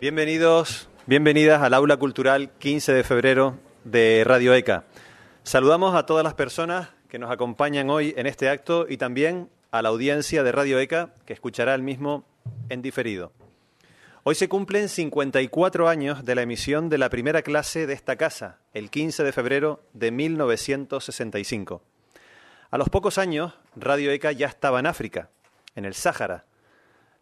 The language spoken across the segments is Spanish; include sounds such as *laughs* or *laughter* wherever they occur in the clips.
Bienvenidos, bienvenidas al Aula Cultural 15 de febrero de Radio ECA. Saludamos a todas las personas que nos acompañan hoy en este acto y también a la audiencia de Radio ECA que escuchará el mismo en diferido. Hoy se cumplen 54 años de la emisión de la primera clase de esta casa, el 15 de febrero de 1965. A los pocos años, Radio ECA ya estaba en África, en el Sáhara,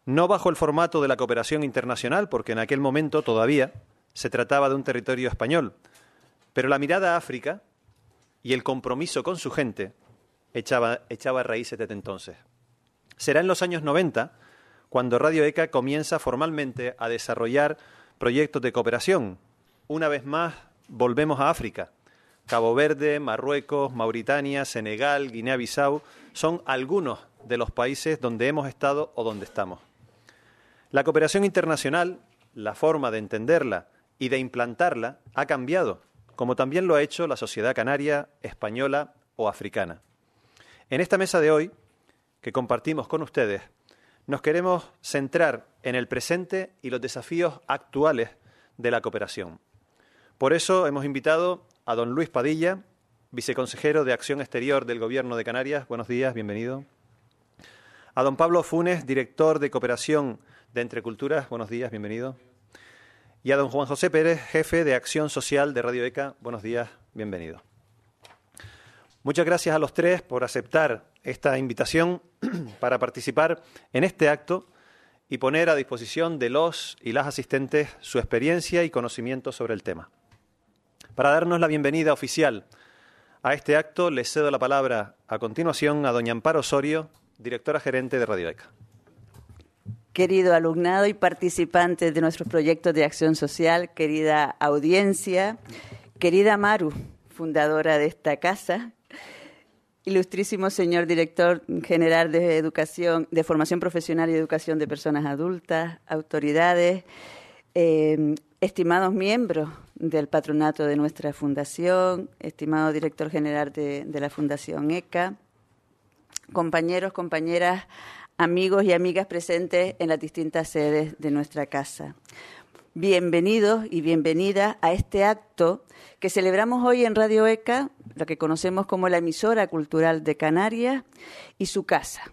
no bajo el formato de la cooperación internacional, porque en aquel momento todavía se trataba de un territorio español, pero la mirada a África y el compromiso con su gente echaba, raíces desde entonces. Será en los años 90 cuando Radio ECA comienza formalmente a desarrollar proyectos de cooperación. Una vez más, volvemos a África. Cabo Verde, Marruecos, Mauritania, Senegal, Guinea-Bissau son algunos de los países donde hemos estado o donde estamos. La cooperación internacional, la forma de entenderla y de implantarla ha cambiado, como también lo ha hecho la sociedad canaria, española o africana. En esta mesa de hoy, que compartimos con ustedes, nos queremos centrar en el presente y los desafíos actuales de la cooperación. Por eso hemos invitado a don Luis Padilla, viceconsejero de Acción Exterior del Gobierno de Canarias. Buenos días, bienvenido. A don Pablo Funes, director de Cooperación de Entre Culturas. Buenos días, bienvenido. Y a don Juan José Pérez, jefe de Acción Social de Radio ECA. Buenos días, bienvenido. Muchas gracias a los tres por aceptar esta invitación *clears throat* para participar en este acto y poner a disposición de los y las asistentes su experiencia y conocimiento sobre el tema. Para darnos la bienvenida oficial a este acto, les cedo la palabra a continuación a doña Amparo Osorio, directora gerente de Radio ECA querido alumnado y participante de nuestros proyectos de acción social, querida audiencia, querida Maru, fundadora de esta casa, ilustrísimo señor director general de educación, de formación profesional y educación de personas adultas, autoridades, eh, estimados miembros del patronato de nuestra fundación, estimado director general de la Fundación ECA, compañeros, compañeras amigos y amigas presentes en las distintas sedes de nuestra casa. Bienvenidos y bienvenidas a este acto que celebramos hoy en Radio ECA, lo que conocemos como la emisora cultural de Canarias, y su casa.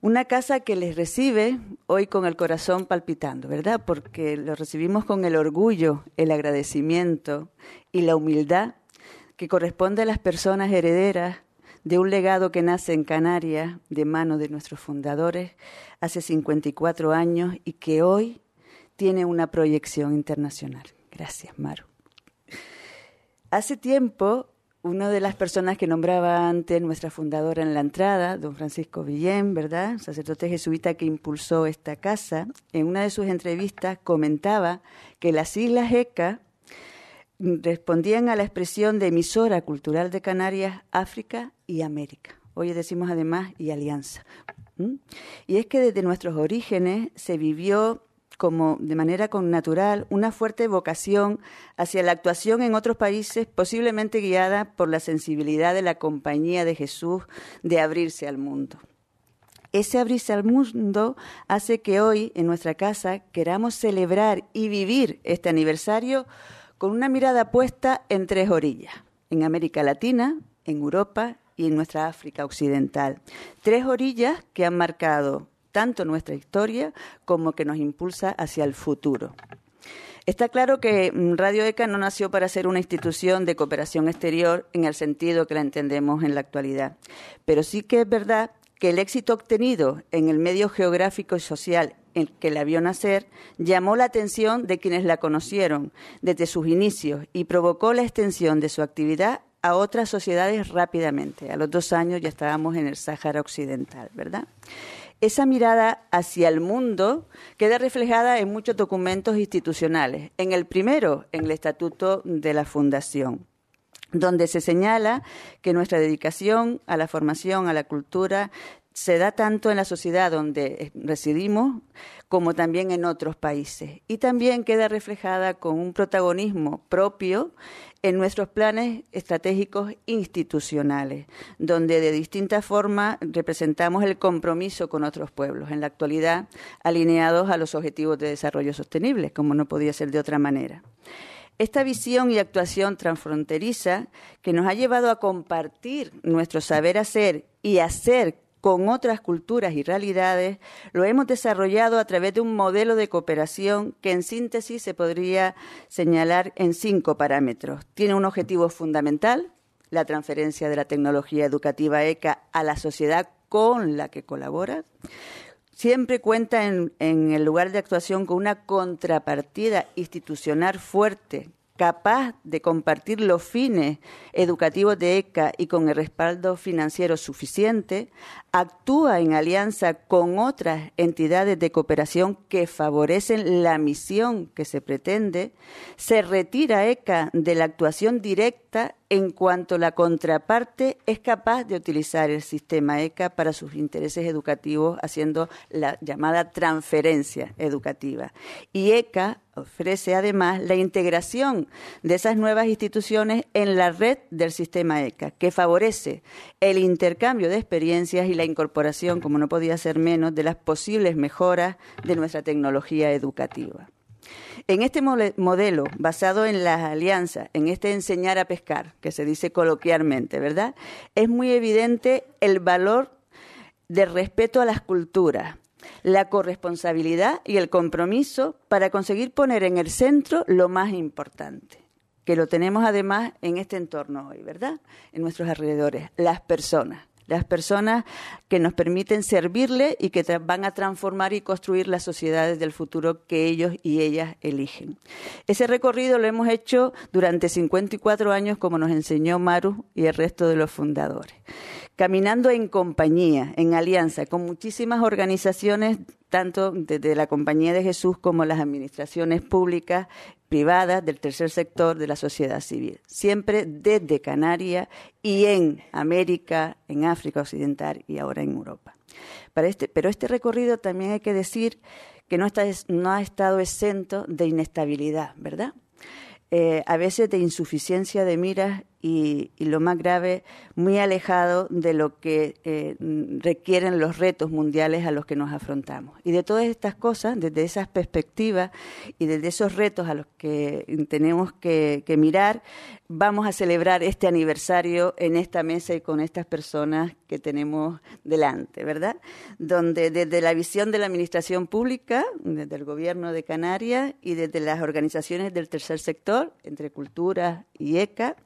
Una casa que les recibe hoy con el corazón palpitando, ¿verdad? Porque lo recibimos con el orgullo, el agradecimiento y la humildad que corresponde a las personas herederas de un legado que nace en Canarias de mano de nuestros fundadores hace 54 años y que hoy tiene una proyección internacional. Gracias, Maru. Hace tiempo, una de las personas que nombraba antes nuestra fundadora en la entrada, don Francisco Villén, ¿verdad? Sacerdote jesuita que impulsó esta casa, en una de sus entrevistas comentaba que las Islas ECA respondían a la expresión de emisora cultural de Canarias, África y América. Hoy decimos además y alianza. Y es que desde nuestros orígenes se vivió como de manera natural una fuerte vocación hacia la actuación en otros países, posiblemente guiada por la sensibilidad de la compañía de Jesús de abrirse al mundo. Ese abrirse al mundo hace que hoy en nuestra casa queramos celebrar y vivir este aniversario con una mirada puesta en tres orillas, en América Latina, en Europa y en nuestra África Occidental. Tres orillas que han marcado tanto nuestra historia como que nos impulsa hacia el futuro. Está claro que mm, Radio ECA no nació para ser una institución de cooperación exterior en el sentido que la entendemos en la actualidad, pero sí que es verdad que el éxito obtenido en el medio geográfico y social en que la vio nacer llamó la atención de quienes la conocieron desde sus inicios y provocó la extensión de su actividad a otras sociedades rápidamente. A los dos años ya estábamos en el Sáhara Occidental, ¿verdad? Esa mirada hacia el mundo queda reflejada en muchos documentos institucionales. En el primero, en el Estatuto de la Fundación donde se señala que nuestra dedicación a la formación, a la cultura, se da tanto en la sociedad donde residimos como también en otros países. Y también queda reflejada con un protagonismo propio en nuestros planes estratégicos institucionales, donde de distintas formas representamos el compromiso con otros pueblos, en la actualidad alineados a los objetivos de desarrollo sostenible, como no podía ser de otra manera. Esta visión y actuación transfronteriza que nos ha llevado a compartir nuestro saber hacer y hacer con otras culturas y realidades, lo hemos desarrollado a través de un modelo de cooperación que en síntesis se podría señalar en cinco parámetros. Tiene un objetivo fundamental, la transferencia de la tecnología educativa ECA a la sociedad con la que colabora. Siempre cuenta en, el lugar de actuación con una contrapartida institucional fuerte capaz de compartir los fines educativos de ECA y con el respaldo financiero suficiente, actúa en alianza con otras entidades de cooperación que favorecen la misión que se pretende, se retira ECA de la actuación directa en cuanto la contraparte es capaz de utilizar el sistema ECA para sus intereses educativos, haciendo la llamada transferencia educativa. Y ECA ofrece además la integración de esas nuevas instituciones en la red del sistema ECA, que favorece el intercambio de experiencias y la incorporación, como no podía ser menos, de las posibles mejoras de nuestra tecnología educativa. En este modelo, basado en las alianzas, en este enseñar a pescar, que se dice coloquialmente, ¿verdad? Es muy evidente el valor de respeto a las culturas, la corresponsabilidad y el compromiso para conseguir poner en el centro lo más importante, que lo tenemos además en este entorno hoy, ¿verdad? En nuestros alrededores, las personas las personas que nos permiten servirle y que van a transformar y construir las sociedades del futuro que ellos y ellas eligen. Ese recorrido lo hemos hecho durante 54 años, como nos enseñó Maru y el resto de los fundadores caminando en compañía, en alianza, con muchísimas organizaciones, tanto desde la Compañía de Jesús como las administraciones públicas, privadas, del tercer sector, de la sociedad civil. Siempre desde Canarias y en América, en África Occidental y ahora en Europa. Este, pero este recorrido también hay que decir que no, está, no ha estado exento de inestabilidad, ¿verdad? Eh, a veces de insuficiencia de miras y, lo más grave, muy alejado de lo que eh, requieren los retos mundiales a los que nos afrontamos. Y de todas estas cosas, desde esas perspectivas y desde esos retos a los que tenemos que, mirar, vamos a celebrar este aniversario en esta mesa y con estas personas que tenemos delante, ¿verdad? Donde desde la visión de la Administración Pública, desde el Gobierno de Canarias y desde las organizaciones del tercer sector, entre Cultura y ECA,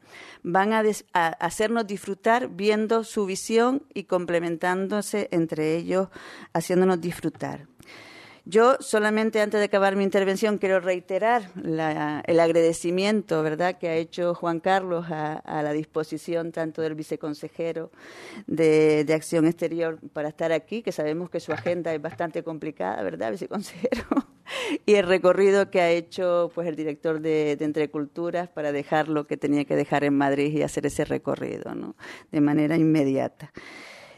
van a, hacernos disfrutar viendo su visión y complementándose entre ellos, haciéndonos disfrutar. Yo solamente antes de acabar mi intervención quiero reiterar el agradecimiento, ¿verdad?, que ha hecho Juan Carlos a, la disposición tanto del viceconsejero de, Acción Exterior para estar aquí, que sabemos que su agenda es bastante complicada, ¿verdad, viceconsejero? *laughs* y el recorrido que ha hecho pues el director de, Entre Culturas para dejar lo que tenía que dejar en Madrid y hacer ese recorrido, ¿no?, de manera inmediata.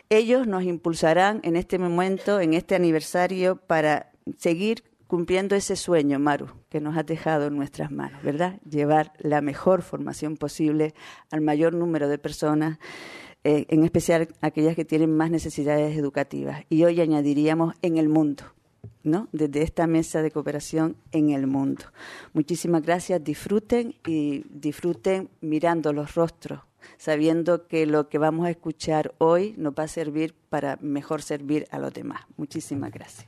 Ellos nos impulsarán en este momento, en este aniversario, para seguir cumpliendo ese sueño, Maru, que nos ha dejado en nuestras manos, ¿verdad? Llevar la mejor formación posible al mayor número de personas, eh, en especial aquellas que tienen más necesidades educativas. Y hoy añadiríamos en el mundo, ¿no? Desde esta mesa de cooperación en el mundo. Muchísimas gracias, disfruten y disfruten mirando los rostros, sabiendo que lo que vamos a escuchar hoy nos va a servir para mejor servir a los demás. Muchísimas gracias.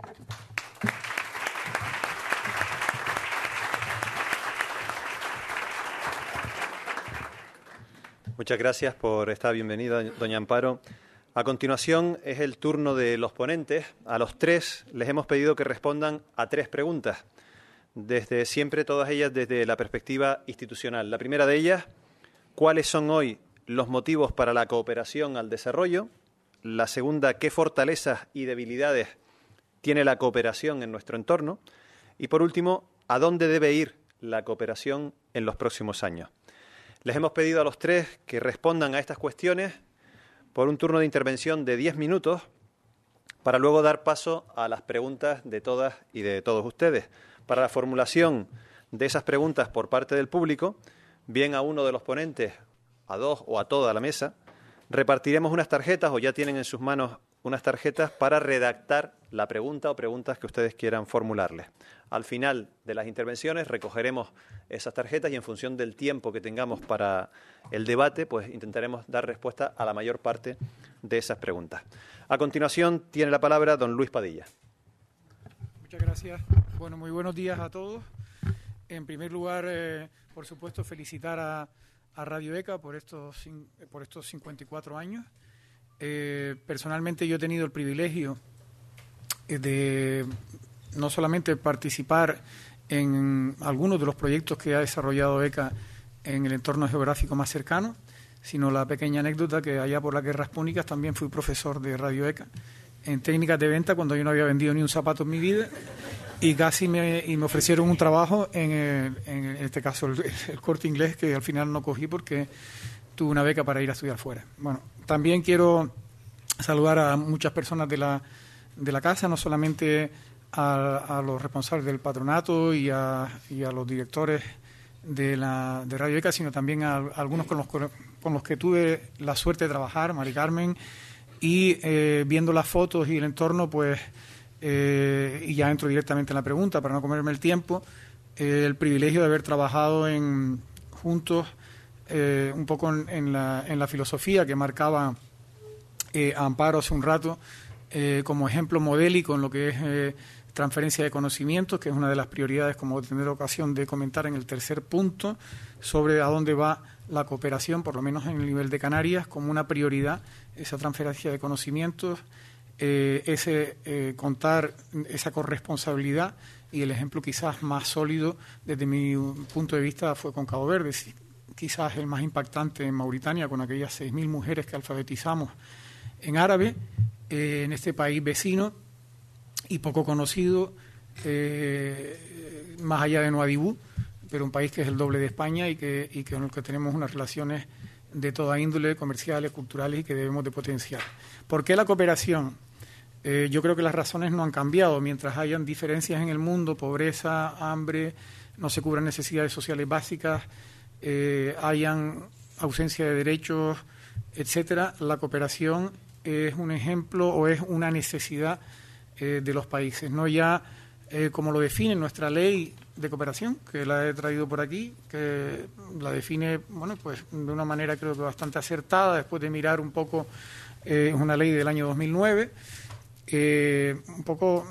Muchas gracias por esta bienvenida, doña Amparo. A continuación es el turno de los ponentes. A los tres les hemos pedido que respondan a tres preguntas, desde siempre todas ellas desde la perspectiva institucional. La primera de ellas, ¿cuáles son hoy los motivos para la cooperación al desarrollo? La segunda, ¿qué fortalezas y debilidades tiene la cooperación en nuestro entorno y, por último, a dónde debe ir la cooperación en los próximos años. Les hemos pedido a los tres que respondan a estas cuestiones por un turno de intervención de 10 minutos para luego dar paso a las preguntas de todas y de todos ustedes. Para la formulación de esas preguntas por parte del público, bien a uno de los ponentes, a dos o a toda la mesa, repartiremos unas tarjetas o ya tienen en sus manos unas tarjetas para redactar la pregunta o preguntas que ustedes quieran formularles. Al final de las intervenciones recogeremos esas tarjetas y en función del tiempo que tengamos para el debate, pues intentaremos dar respuesta a la mayor parte de esas preguntas. A continuación tiene la palabra don Luis Padilla. Muchas gracias. Bueno, muy buenos días a todos. En primer lugar, eh, por supuesto, felicitar a, a Radio ECA por estos, por estos 54 años. Eh, personalmente yo he tenido el privilegio eh, de no solamente participar en algunos de los proyectos que ha desarrollado ECA en el entorno geográfico más cercano, sino la pequeña anécdota que allá por las guerras púnicas también fui profesor de Radio ECA en técnicas de venta cuando yo no había vendido ni un zapato en mi vida y casi me, y me ofrecieron un trabajo en, en este caso el, corte inglés que al final no cogí porque tuve una beca para ir a estudiar fuera. Bueno, también quiero saludar a muchas personas de la, de la casa, no solamente a, los responsables del patronato y a, y a los directores de, la, de Radio ECA, sino también a, algunos con los, con los que tuve la suerte de trabajar, Mari Carmen, y eh, viendo las fotos y el entorno, pues eh, y ya entro directamente en la pregunta para no comerme el tiempo, eh, el privilegio de haber trabajado en, juntos eh, un poco en, la, en, la, filosofía que marcaba Amparo hace un rato como ejemplo modélico en lo que es transferencia de conocimientos, que es una de las prioridades, como tener ocasión de comentar en el tercer punto, sobre a dónde va la cooperación, por lo menos en el nivel de Canarias, como una prioridad, esa transferencia de conocimientos eh, ese eh, contar esa corresponsabilidad y el ejemplo quizás más sólido desde mi punto de vista fue con Cabo Verde, quizás el más impactante en Mauritania con aquellas 6.000 mujeres que alfabetizamos en árabe eh, en este país vecino y poco conocido más allá de Nuadibú, pero un país que es el doble de España y que, y con el que tenemos unas relaciones de toda índole, comerciales, culturales y que debemos de potenciar. ¿Por qué la cooperación? Eh, yo creo que las razones no han cambiado. Mientras hayan diferencias en el mundo, pobreza, hambre, no se cubran necesidades sociales básicas, eh, hayan ausencia de derechos, etcétera, la cooperación es un ejemplo o es una necesidad eh, de los países. No ya como lo define nuestra ley de cooperación, que la he traído por aquí, que la define, bueno, pues de una manera creo que bastante acertada, después de mirar un poco, es una ley del año 2009 un poco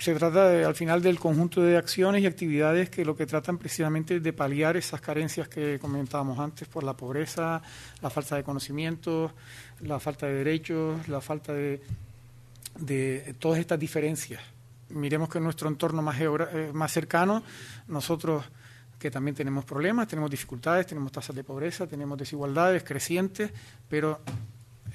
se trata al final del conjunto de acciones y actividades que lo que tratan precisamente de paliar esas carencias que comentábamos antes por la pobreza, la falta de conocimientos, la falta de derechos, la falta de, de todas estas diferencias. Miremos que en nuestro entorno más, eh, más cercano, nosotros que también tenemos problemas, tenemos dificultades, tenemos tasas de pobreza, tenemos desigualdades crecientes, pero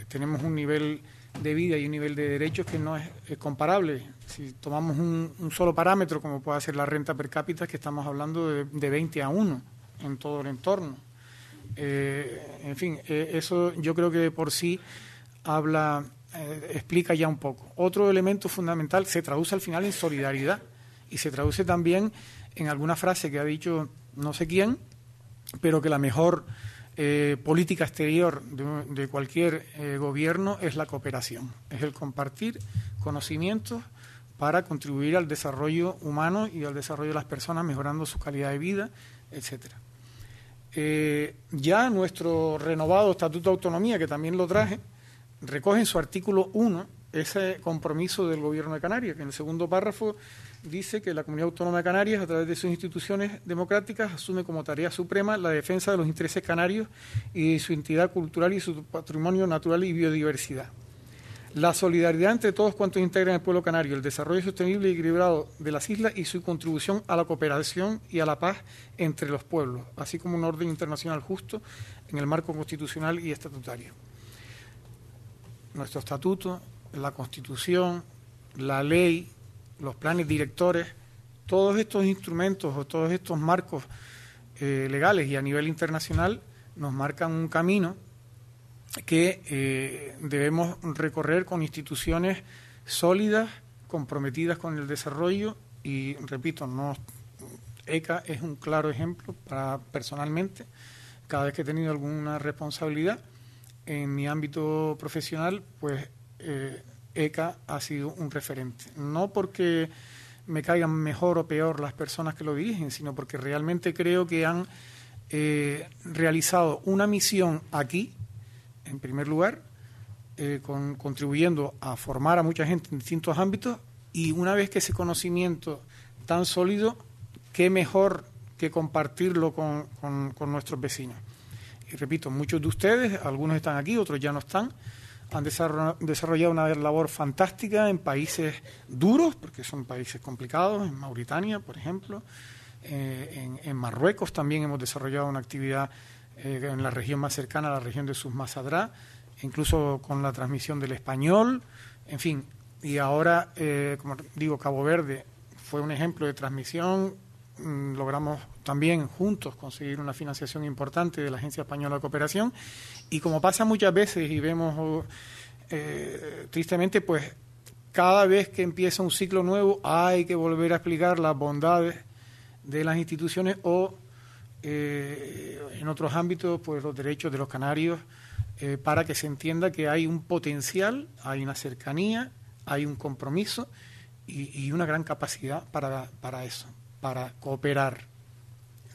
tenemos un nivel de vida y un nivel de derechos que no es, comparable. Si tomamos un, solo parámetro, como puede ser la renta per cápita, que estamos hablando de, de 20 a 1 en todo el entorno. Eh, en fin, eh, eso yo creo que por sí habla, eh, explica ya un poco. Otro elemento fundamental se traduce al final en solidaridad y se traduce también en alguna frase que ha dicho no sé quién, pero que la mejor eh, política exterior de, cualquier eh, gobierno es la cooperación, es el compartir conocimientos para contribuir al desarrollo humano y al desarrollo de las personas, mejorando su calidad de vida, etcétera. Eh, ya nuestro renovado Estatuto de Autonomía, que también lo traje, recoge en su artículo 1 ese compromiso del Gobierno de Canarias, que en el segundo párrafo dice que la Comunidad Autónoma de Canarias, a través de sus instituciones democráticas, asume como tarea suprema la defensa de los intereses canarios y de su entidad cultural y su patrimonio natural y biodiversidad. La solidaridad entre todos cuantos integran el pueblo canario, el desarrollo sostenible y equilibrado de las islas y su contribución a la cooperación y a la paz entre los pueblos, así como un orden internacional justo en el marco constitucional y estatutario. Nuestro estatuto, la constitución, la ley los planes directores, todos estos instrumentos o todos estos marcos eh, legales y a nivel internacional nos marcan un camino que eh, debemos recorrer con instituciones sólidas, comprometidas con el desarrollo y, repito, no ECA es un claro ejemplo para personalmente, cada vez que he tenido alguna responsabilidad en mi ámbito profesional, pues eh, ECA ha sido un referente. No porque me caigan mejor o peor las personas que lo dirigen, sino porque realmente creo que han eh, realizado una misión aquí, en primer lugar, eh, con, contribuyendo a formar a mucha gente en distintos ámbitos y una vez que ese conocimiento tan sólido, qué mejor que compartirlo con, con nuestros vecinos. Y repito, muchos de ustedes, algunos están aquí, otros ya no están, han desarrollado una labor fantástica en países duros, porque son países complicados, en Mauritania, por ejemplo, eh, en, Marruecos también hemos desarrollado una actividad eh, en la región más cercana la región de Susmasadrá, incluso con la transmisión del español, en fin, y ahora, eh, como digo, Cabo Verde fue un ejemplo de transmisión, logramos también juntos conseguir una financiación importante de la Agencia Española de Cooperación. Y como pasa muchas veces y vemos tristemente, pues cada vez que empieza un ciclo nuevo hay que volver a explicar las bondades de las instituciones o eh, en otros ámbitos, pues los derechos de los canarios, eh, para que se entienda que hay un potencial, hay una cercanía, hay un compromiso y, una gran capacidad para, para eso, para cooperar.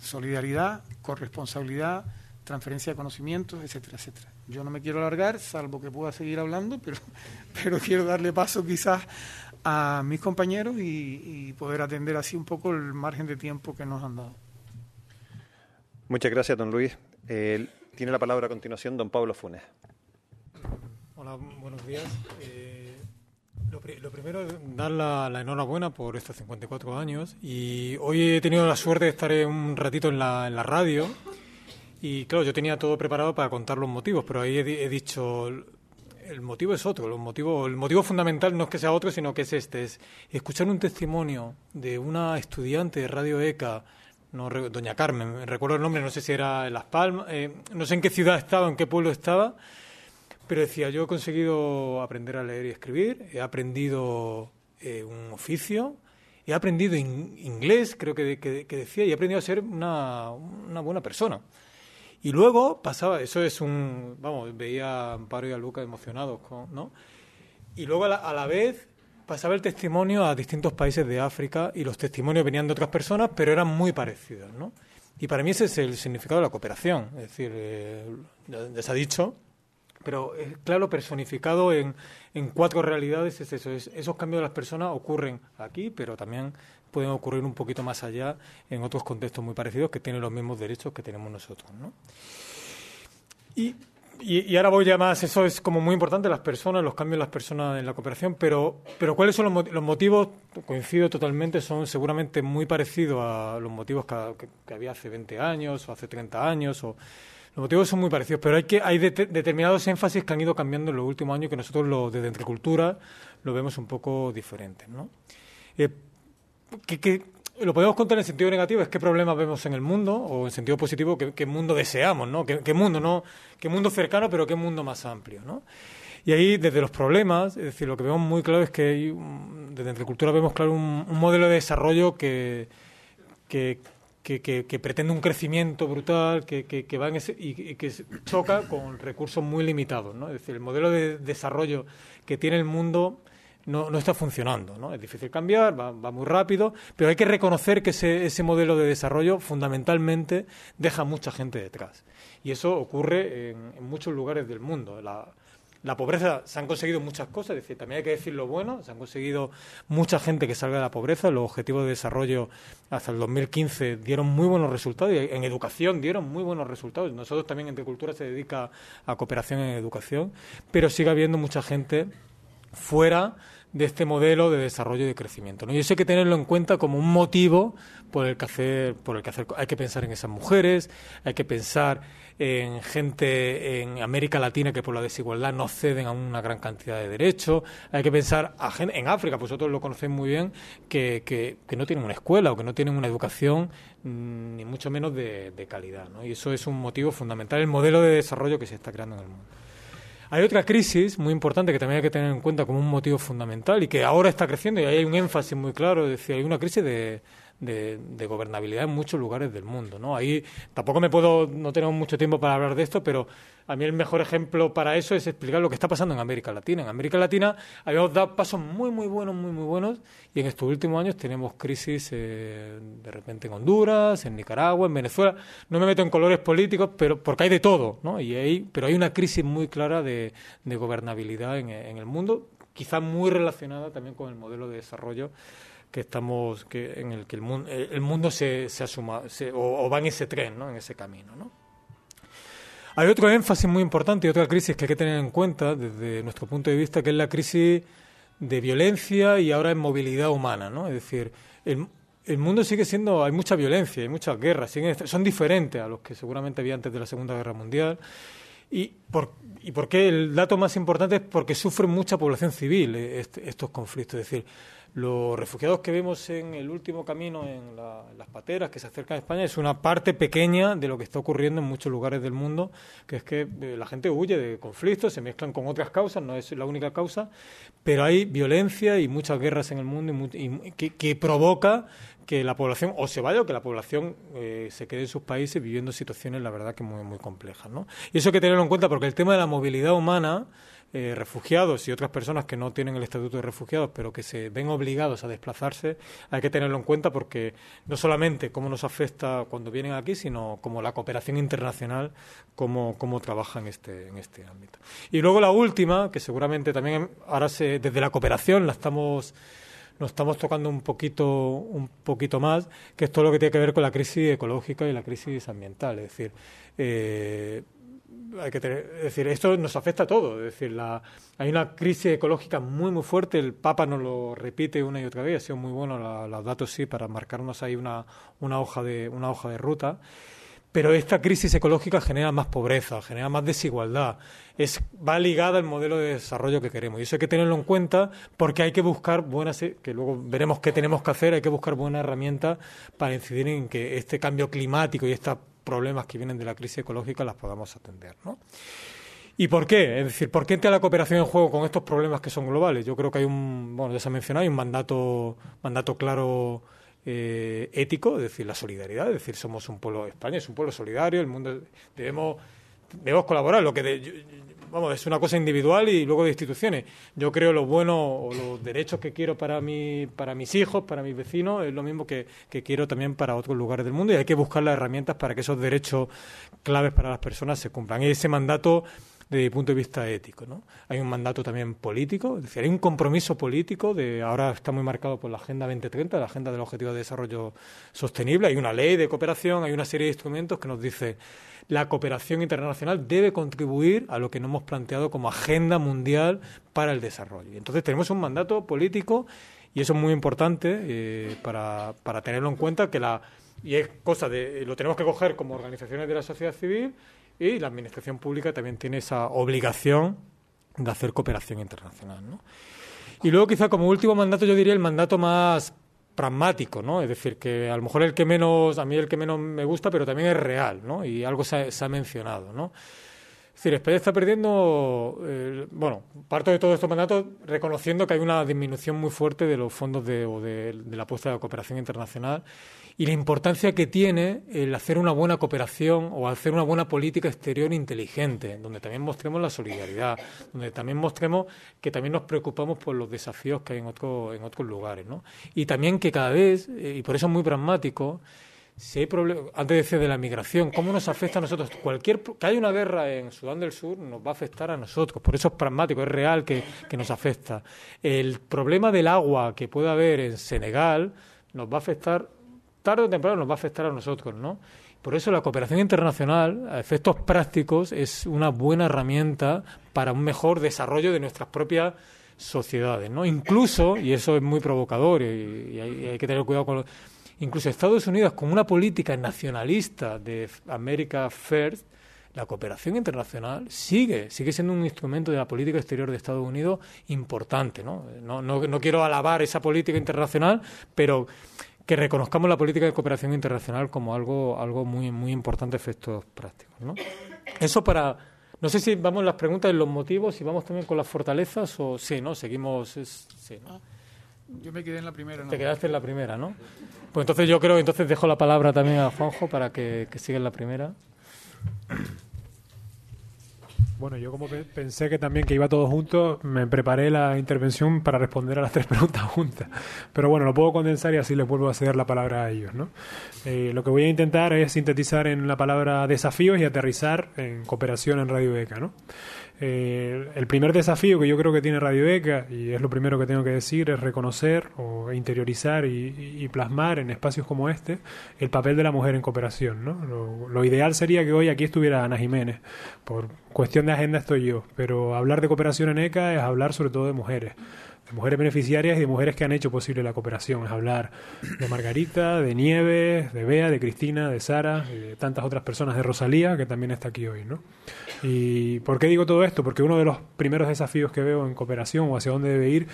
Solidaridad, corresponsabilidad, transferencia de conocimientos, etcétera, etcétera. Yo no me quiero alargar, salvo que pueda seguir hablando, pero, *laughs* pero quiero darle paso quizás a mis compañeros y, poder atender así un poco el margen de tiempo que nos han dado. Muchas gracias, don Luis. tiene la palabra a continuación don Pablo Funes. Hola, buenos días. Eh, lo, primero es dar la, enhorabuena por estos 54 años y hoy he tenido la suerte de estar un ratito en la, en la radio y claro, yo tenía todo preparado para contar los motivos, pero ahí he dicho el motivo es otro. El motivo, el motivo fundamental no es que sea otro, sino que es este. Es escuchar un testimonio de una estudiante de Radio ECA, no, doña Carmen, recuerdo el nombre, no sé si era en Las Palmas, eh, no sé en qué ciudad estaba, en qué pueblo estaba, pero decía, yo he conseguido aprender a leer y escribir, he aprendido eh, un oficio, he aprendido inglés, creo que, que, decía, y he aprendido a ser una, una buena persona. Y luego pasaba, eso es un, vamos, veía a Amparo y a Luca emocionados, ¿no? Y luego a la, vez pasaba el testimonio a distintos países de África y los testimonios venían de otras personas, pero eran muy parecidos, ¿no? Y para mí ese es el significado de la cooperación, es decir, eh, ya, se ha dicho, pero es claro, personificado en, en cuatro realidades es eso, esos cambios de las personas ocurren aquí, pero también pueden ocurrir un poquito más allá en otros contextos muy parecidos que tienen los mismos derechos que tenemos nosotros. ¿no? Y, y, ahora voy ya más, eso es como muy importante, las personas, los cambios de las personas en la cooperación, pero, pero ¿cuáles son los, los motivos? Coincido totalmente, son seguramente muy parecidos a los motivos que, había hace 20 años o hace 30 años. O, los motivos son muy parecidos, pero hay, que, hay determinados énfasis que han ido cambiando en los últimos años que nosotros lo, desde Entrecultura lo vemos un poco diferente. ¿no? Eh, que, lo podemos contar en sentido negativo, es qué problemas vemos en el mundo, o en sentido positivo, qué, mundo deseamos, ¿no? ¿Qué, mundo, no? ¿Qué mundo cercano, pero qué mundo más amplio, ¿no? Y ahí, desde los problemas, es decir, lo que vemos muy claro es que hay, desde Entrecultura vemos claro un, modelo de desarrollo que, que, que, pretende un crecimiento brutal, que, que, va en ese, y, que choca con recursos muy limitados, ¿no? Es decir, el modelo de desarrollo que tiene el mundo no, no está funcionando. ¿no? Es difícil cambiar, va, va, muy rápido, pero hay que reconocer que ese, ese modelo de desarrollo fundamentalmente deja mucha gente detrás. Y eso ocurre en, en muchos lugares del mundo. La, la pobreza, se han conseguido muchas cosas, es decir, también hay que decir lo bueno, se han conseguido mucha gente que salga de la pobreza, los objetivos de desarrollo hasta el 2015 dieron muy buenos resultados, y en educación dieron muy buenos resultados. Nosotros también, Entre Cultura, se dedica a cooperación en educación, pero sigue habiendo mucha gente fuera de este modelo de desarrollo y de crecimiento. ¿no? Y eso hay que tenerlo en cuenta como un motivo por el que hacer, por el que hacer, hay que pensar en esas mujeres, hay que pensar en gente en América Latina que por la desigualdad no ceden a una gran cantidad de derechos, hay que pensar en África, pues vosotros lo conocéis muy bien, que, que, no tienen una escuela o que no tienen una educación mm, ni mucho menos de, de calidad. ¿no? Y eso es un motivo fundamental, el modelo de desarrollo que se está creando en el mundo. Hay otra crisis muy importante que también hay que tener en cuenta como un motivo fundamental y que ahora está creciendo y hay un énfasis muy claro, es decir, hay una crisis de, de, gobernabilidad en muchos lugares del mundo. ¿no? Ahí tampoco me puedo, no tenemos mucho tiempo para hablar de esto, pero a mí el mejor ejemplo para eso es explicar lo que está pasando en América Latina. En América Latina habíamos dado pasos muy, muy buenos, muy, muy buenos, y en estos últimos años tenemos crisis eh, de repente en Honduras, en Nicaragua, en Venezuela. No me meto en colores políticos, pero porque hay de todo, ¿no? Y hay, pero hay una crisis muy clara de, gobernabilidad en, en el mundo, quizá muy relacionada también con el modelo de desarrollo que estamos que en el que el mundo eh, el mundo se, se asuma o, va en ese tren no en ese camino no hay otro énfasis muy importante y otra crisis que hay que tener en cuenta desde nuestro punto de vista que es la crisis de violencia y ahora en movilidad humana no es decir el, el mundo sigue siendo hay mucha violencia hay muchas guerras son diferentes a los que seguramente había antes de la segunda guerra mundial. Y por, y por qué el dato más importante es porque sufre mucha población civil eh, estos conflictos. Es decir los refugiados que vemos en el último camino, en, las pateras que se acercan a España, es una parte pequeña de lo que está ocurriendo en muchos lugares del mundo, que es que eh, la gente huye de conflictos, se mezclan con otras causas, no es la única causa, pero hay violencia y muchas guerras en el mundo y, que, provoca que la población o se vaya o que la población eh, se quede en sus países viviendo situaciones, la verdad, que muy, muy complejas. ¿no? Y eso hay que tenerlo en cuenta porque el tema de la movilidad humana eh, refugiados y otras personas que no tienen el estatuto de refugiados, pero que se ven obligados a desplazarse, hay que tenerlo en cuenta porque no solamente cómo nos afecta cuando vienen aquí, sino como la cooperación internacional, cómo, cómo trabaja en este, en este ámbito. Y luego la última, que seguramente también ahora se, desde la cooperación la estamos nos estamos tocando un poquito, un poquito más, que es todo lo que tiene que ver con la crisis ecológica y la crisis ambiental. Es decir, eh, hay que es decir, esto nos afecta a todo. Es decir, la, hay una crisis ecológica muy, muy fuerte. El Papa nos lo repite una y otra vez. Ha sido muy bueno los datos, sí, para marcarnos ahí una, una, hoja de, una hoja de ruta. Pero esta crisis ecológica genera más pobreza, genera más desigualdad. Es, va ligada al modelo de desarrollo que queremos. Y eso hay que tenerlo en cuenta porque hay que buscar buenas, que luego veremos qué tenemos que hacer, hay que buscar buenas herramientas para incidir en que este cambio climático y esta problemas que vienen de la crisis ecológica las podamos atender. ¿no? ¿Y por qué? Es decir, ¿por qué entra la cooperación en juego con estos problemas que son globales? Yo creo que hay un, bueno, ya se ha mencionado, hay un mandato, mandato claro eh, ético, es decir, la solidaridad, es decir, somos un pueblo, España es un pueblo solidario, el mundo debemos, debemos colaborar, lo que de, vamos, es una cosa individual y luego de instituciones. Yo creo lo bueno o los derechos que quiero para, mi, para mis hijos, para mis vecinos, es lo mismo que, que quiero también para otros lugares del mundo y hay que buscar las herramientas para que esos derechos claves para las personas se cumplan. Y ese mandato desde mi punto de vista ético. ¿no? Hay un mandato también político, es decir, hay un compromiso político, de ahora está muy marcado por la Agenda 2030, la Agenda del Objetivo de Desarrollo Sostenible, hay una ley de cooperación, hay una serie de instrumentos que nos dice la cooperación internacional debe contribuir a lo que nos hemos planteado como agenda mundial para el desarrollo. Entonces tenemos un mandato político y eso es muy importante eh, para, para tenerlo en cuenta que la y es cosa de lo tenemos que coger como organizaciones de la sociedad civil y la administración pública también tiene esa obligación de hacer cooperación internacional. ¿no? Y luego quizá como último mandato yo diría el mandato más pragmático, ¿no? Es decir, que a lo mejor el que menos, a mí el que menos me gusta, pero también es real, ¿no? Y algo se ha, mencionado, ¿no? Es decir, España está perdiendo, eh, bueno, parte de todos estos mandatos reconociendo que hay una disminución muy fuerte de los fondos de, o de, de la apuesta de cooperación internacional y la importancia que tiene el hacer una buena cooperación o hacer una buena política exterior inteligente, donde también mostremos la solidaridad, donde también mostremos que también nos preocupamos por los desafíos que hay en, otro, en otros lugares. ¿no? Y también que cada vez, eh, y por eso es muy pragmático, si hay antes decía de la migración, ¿cómo nos afecta a nosotros? Cualquier que haya una guerra en Sudán del Sur nos va a afectar a nosotros, por eso es pragmático, es real que, que nos afecta. El problema del agua que puede haber en Senegal nos va a afectar tarde o temprano nos va a afectar a nosotros, ¿no? Por eso la cooperación internacional, a efectos prácticos, es una buena herramienta para un mejor desarrollo de nuestras propias sociedades, ¿no? Incluso, y eso es muy provocador y, hay, que tener cuidado con lo, incluso Estados Unidos con una política nacionalista de America First, la cooperación internacional sigue, sigue siendo un instrumento de la política exterior de Estados Unidos importante, ¿no? No, quiero alabar esa política internacional, pero que reconozcamos la política de cooperación internacional como algo, algo muy, muy importante efectos prácticos, ¿no? Eso para no sé si vamos las preguntas y los motivos, si vamos también con las fortalezas o sí, ¿no? Seguimos. sí, ¿no? Yo me quedé en la primera, ¿no? Te quedaste en la primera, ¿no? Pues entonces yo creo que entonces dejo la palabra también a Juanjo para que, que siga en la primera. Bueno, yo como pensé que también que iba todo junto, me preparé la intervención para responder a las tres *laughs* preguntas juntas. Pero bueno, lo puedo condensar y así les vuelvo a ceder la palabra a ellos. ¿no? Eh, lo que voy a intentar es sintetizar en la palabra desafíos y aterrizar en cooperación en Radio ECA. ¿no? Eh, el primer desafío que yo creo que tiene Radio ECA, y es lo primero que tengo que decir, es reconocer o interiorizar y, plasmar en espacios como este el papel de la mujer en cooperación. ¿no? Lo, ideal sería que hoy aquí estuviera Ana Jiménez. Por cuestión de agenda estoy yo, pero hablar de cooperación en ECA es hablar sobre todo de mujeres de mujeres beneficiarias y de mujeres que han hecho posible la cooperación. Es hablar de Margarita, de Nieves, de Bea, de Cristina, de Sara de tantas otras personas, de Rosalía, que también está aquí hoy. ¿no? ¿Y por qué digo todo esto? Porque uno de los primeros desafíos que veo en cooperación o hacia dónde debe ir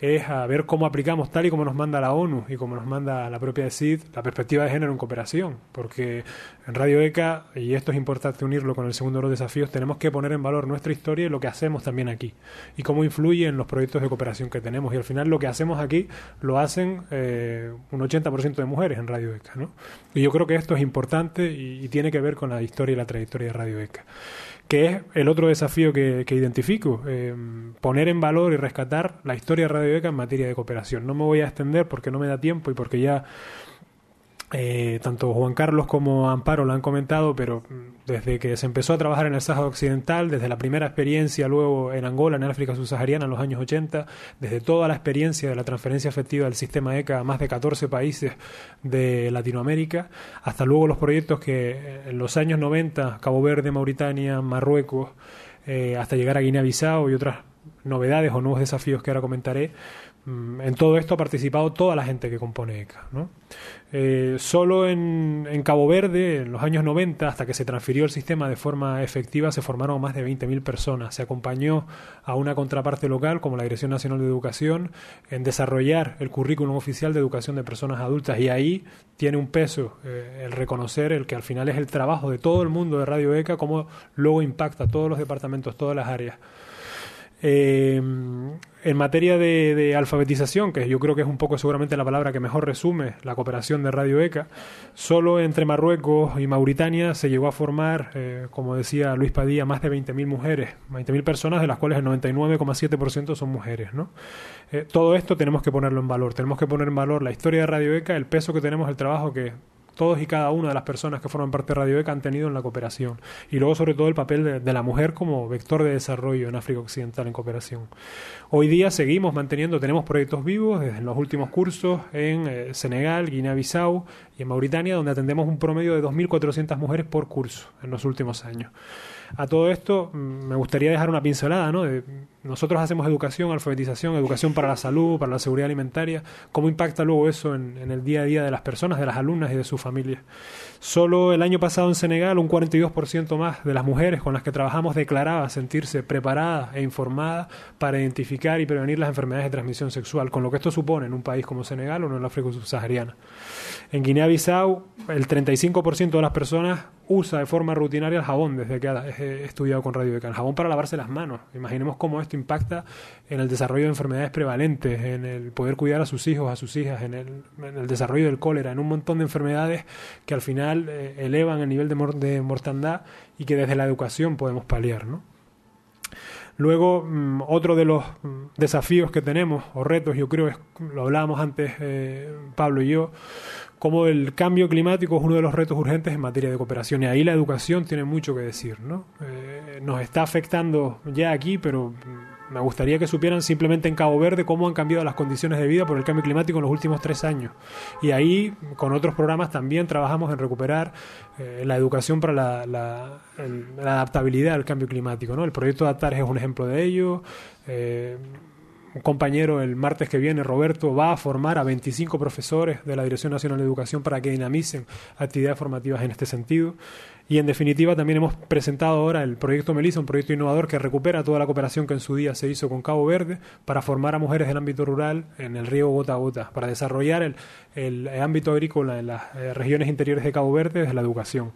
es a ver cómo aplicamos tal y como nos manda la ONU y como nos manda la propia CID la perspectiva de género en cooperación. Porque en Radio ECA, y esto es importante unirlo con el segundo de los desafíos, tenemos que poner en valor nuestra historia y lo que hacemos también aquí y cómo influye en los proyectos de cooperación que tenemos. Y al final lo que hacemos aquí lo hacen eh, un 80% de mujeres en Radio ECA. ¿no? Y yo creo que esto es importante y, y tiene que ver con la historia y la trayectoria de Radio ECA que es el otro desafío que, identifico, eh, poner en valor y rescatar la historia de Radio ECA en materia de cooperación. No me voy a extender porque no me da tiempo y porque ya eh, tanto Juan Carlos como Amparo lo han comentado, pero mm, desde que se empezó a trabajar en el Sáhara Occidental, desde la primera experiencia luego en Angola, en África subsahariana en los años 80, desde toda la experiencia de la transferencia efectiva del sistema ECA a más de 14 países de Latinoamérica, hasta luego los proyectos que eh, en los años 90, Cabo Verde, Mauritania, Marruecos, eh, hasta llegar a Guinea-Bissau y otras novedades o nuevos desafíos que ahora comentaré, en todo esto ha participado toda la gente que compone ECA. ¿no? Eh, solo en, Cabo Verde, en los años 90, hasta que se transfirió el sistema de forma efectiva, se formaron más de 20.000 personas. Se acompañó a una contraparte local, como la Dirección Nacional de Educación, en desarrollar el currículum oficial de educación de personas adultas. Y ahí tiene un peso eh, el reconocer el que al final es el trabajo de todo el mundo de Radio ECA, cómo luego impacta a todos los departamentos, todas las áreas. Eh, en materia de, alfabetización, que yo creo que es un poco seguramente la palabra que mejor resume la cooperación de Radio ECA, solo entre Marruecos y Mauritania se llegó a formar, eh, como decía Luis Padilla, más de 20.000 mujeres, 20.000 personas, de las cuales el 99,7% son mujeres. ¿no? Eh, todo esto tenemos que ponerlo en valor, tenemos que poner en valor la historia de Radio ECA, el peso que tenemos, el trabajo que todos y cada una de las personas que forman parte de Radio ECA han tenido en la cooperación. Y luego, sobre todo, el papel de, la mujer como vector de desarrollo en África Occidental en cooperación. Hoy día seguimos manteniendo, tenemos proyectos vivos desde los últimos cursos en eh, Senegal, Guinea-Bissau y en Mauritania, donde atendemos un promedio de 2.400 mujeres por curso en los últimos años. A todo esto mm, me gustaría dejar una pincelada, ¿no? Nosotros hacemos educación, alfabetización, educación para la salud, para la seguridad alimentaria. ¿Cómo impacta luego eso en, el día a día de las personas, de las alumnas y de sus familias? Solo el año pasado en Senegal un 42% más de las mujeres con las que trabajamos declaraba sentirse preparadas e informadas para identificar y prevenir las enfermedades de transmisión sexual, con lo que esto supone en un país como Senegal o en el África subsahariana. En Guinea-Bissau el 35% de las personas usa de forma rutinaria el jabón desde que he estudiado con Radio El jabón para lavarse las manos. Imaginemos cómo esto impacta en el desarrollo de enfermedades prevalentes, en el poder cuidar a sus hijos, a sus hijas, en el, desarrollo del cólera, en un montón de enfermedades que al final eh, elevan el nivel de, de, mortandad y que desde la educación podemos paliar. ¿no? Luego, mm, otro de los mm, desafíos que tenemos, o retos, yo creo, es, lo hablábamos antes eh, Pablo y yo, como el cambio climático es uno de los retos urgentes en materia de cooperación y ahí la educación tiene mucho que decir. ¿no? Eh, nos está afectando ya aquí, pero me gustaría que supieran simplemente en Cabo Verde cómo han cambiado las condiciones de vida por el cambio climático en los últimos tres años. Y ahí, con otros programas, también trabajamos en recuperar eh, la educación para la, adaptabilidad al cambio climático. ¿no? El proyecto Adaptar es un ejemplo de ello. Eh, compañero el martes que viene, Roberto, va a formar a 25 profesores de la Dirección Nacional de Educación para que dinamicen actividades formativas en este sentido. Y en definitiva también hemos presentado ahora el proyecto Melissa, un proyecto innovador que recupera toda la cooperación que en su día se hizo con Cabo Verde para formar a mujeres del ámbito rural en el río gota a gota, para desarrollar el, el ámbito agrícola en las eh, regiones interiores de Cabo Verde desde la educación.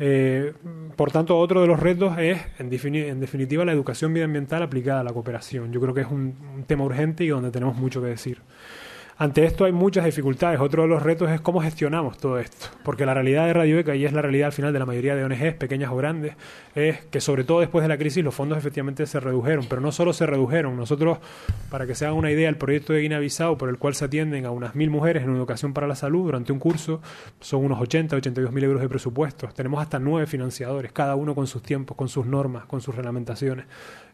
Eh, por tanto, otro de los retos es, en, definitiva, la educación medioambiental aplicada a la cooperación. Yo creo que es un tema urgente y donde tenemos mucho que decir. Ante esto hay muchas dificultades. Otro de los retos es cómo gestionamos todo esto. Porque la realidad de Radio ECA, y es la realidad al final de la mayoría de ONGs, pequeñas o grandes, es que sobre todo después de la crisis los fondos efectivamente se redujeron. Pero no solo se redujeron. Nosotros, para que se hagan una idea, el proyecto de Guinea-Bissau, por el cual se atienden a unas mil mujeres en educación para la salud durante un curso, son unos 80, 82 mil euros de presupuestos. Tenemos hasta nueve financiadores, cada uno con sus tiempos, con sus normas, con sus reglamentaciones.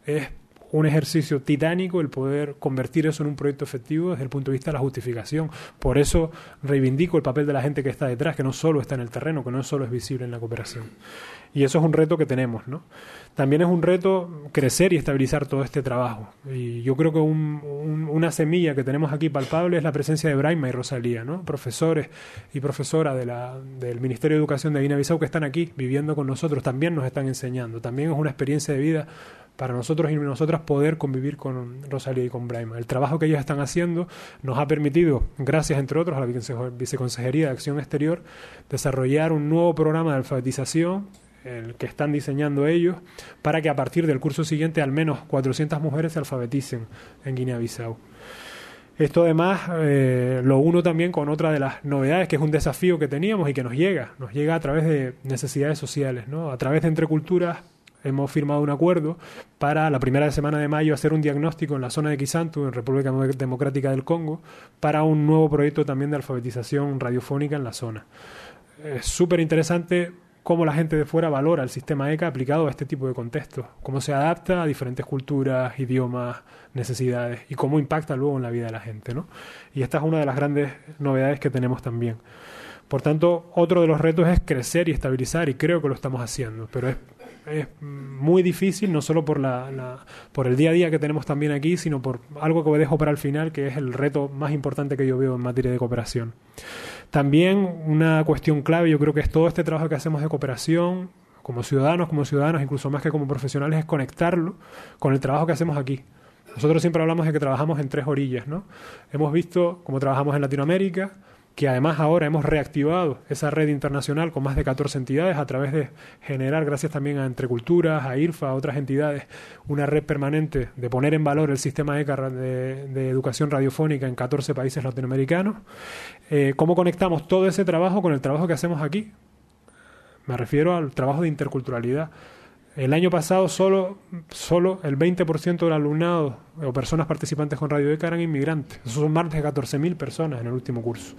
Es un ejercicio titánico el poder convertir eso en un proyecto efectivo desde el punto de vista de la justificación. Por eso reivindico el papel de la gente que está detrás, que no solo está en el terreno, que no solo es visible en la cooperación. Y eso es un reto que tenemos, ¿no? También es un reto crecer y estabilizar todo este trabajo. Y yo creo que una semilla que tenemos aquí palpable es la presencia de Braima y Rosalía, ¿no? Profesores y profesoras de la, del Ministerio de Educación de Guinea-Bissau que están aquí viviendo con nosotros, también nos están enseñando. También es una experiencia de vida para nosotros y nosotras poder convivir con Rosalía y con Braima. El trabajo que ellos están haciendo nos ha permitido, gracias entre otros a la Viceconsejería de Acción Exterior, desarrollar un nuevo programa de alfabetización el que están diseñando ellos, para que a partir del curso siguiente al menos 400 mujeres se alfabeticen en Guinea-Bissau. Esto además eh, lo uno también con otra de las novedades, que es un desafío que teníamos y que nos llega, nos llega a través de necesidades sociales, ¿no? a través de Entre hemos firmado un acuerdo para la primera semana de mayo hacer un diagnóstico en la zona de Kisantu, en República Democrática del Congo, para un nuevo proyecto también de alfabetización radiofónica en la zona. Es súper interesante cómo la gente de fuera valora el sistema ECA aplicado a este tipo de contextos, cómo se adapta a diferentes culturas, idiomas, necesidades y cómo impacta luego en la vida de la gente. ¿no? Y esta es una de las grandes novedades que tenemos también. Por tanto, otro de los retos es crecer y estabilizar y creo que lo estamos haciendo, pero es es muy difícil, no solo por, la, por el día a día que tenemos también aquí, sino por algo que dejo para el final, que es el reto más importante que yo veo en materia de cooperación. También una cuestión clave, yo creo que es todo este trabajo que hacemos de cooperación, como ciudadanos, como ciudadanos, incluso más que como profesionales, es conectarlo con el trabajo que hacemos aquí. Nosotros siempre hablamos de que trabajamos en tres orillas, ¿no? Hemos visto cómo trabajamos en Latinoamérica, que además ahora hemos reactivado esa red internacional con más de 14 entidades a través de generar, gracias también a Entre Culturas, a IRFA, a otras entidades, una red permanente de poner en valor el sistema ECA de, educación radiofónica en 14 países latinoamericanos. Eh, ¿Cómo conectamos todo ese trabajo con el trabajo que hacemos aquí? Me refiero al trabajo de interculturalidad. El año pasado solo, solo el 20% del alumnado o personas participantes con Radio ECA eran inmigrantes. Eso son más de 14.000 personas en el último curso.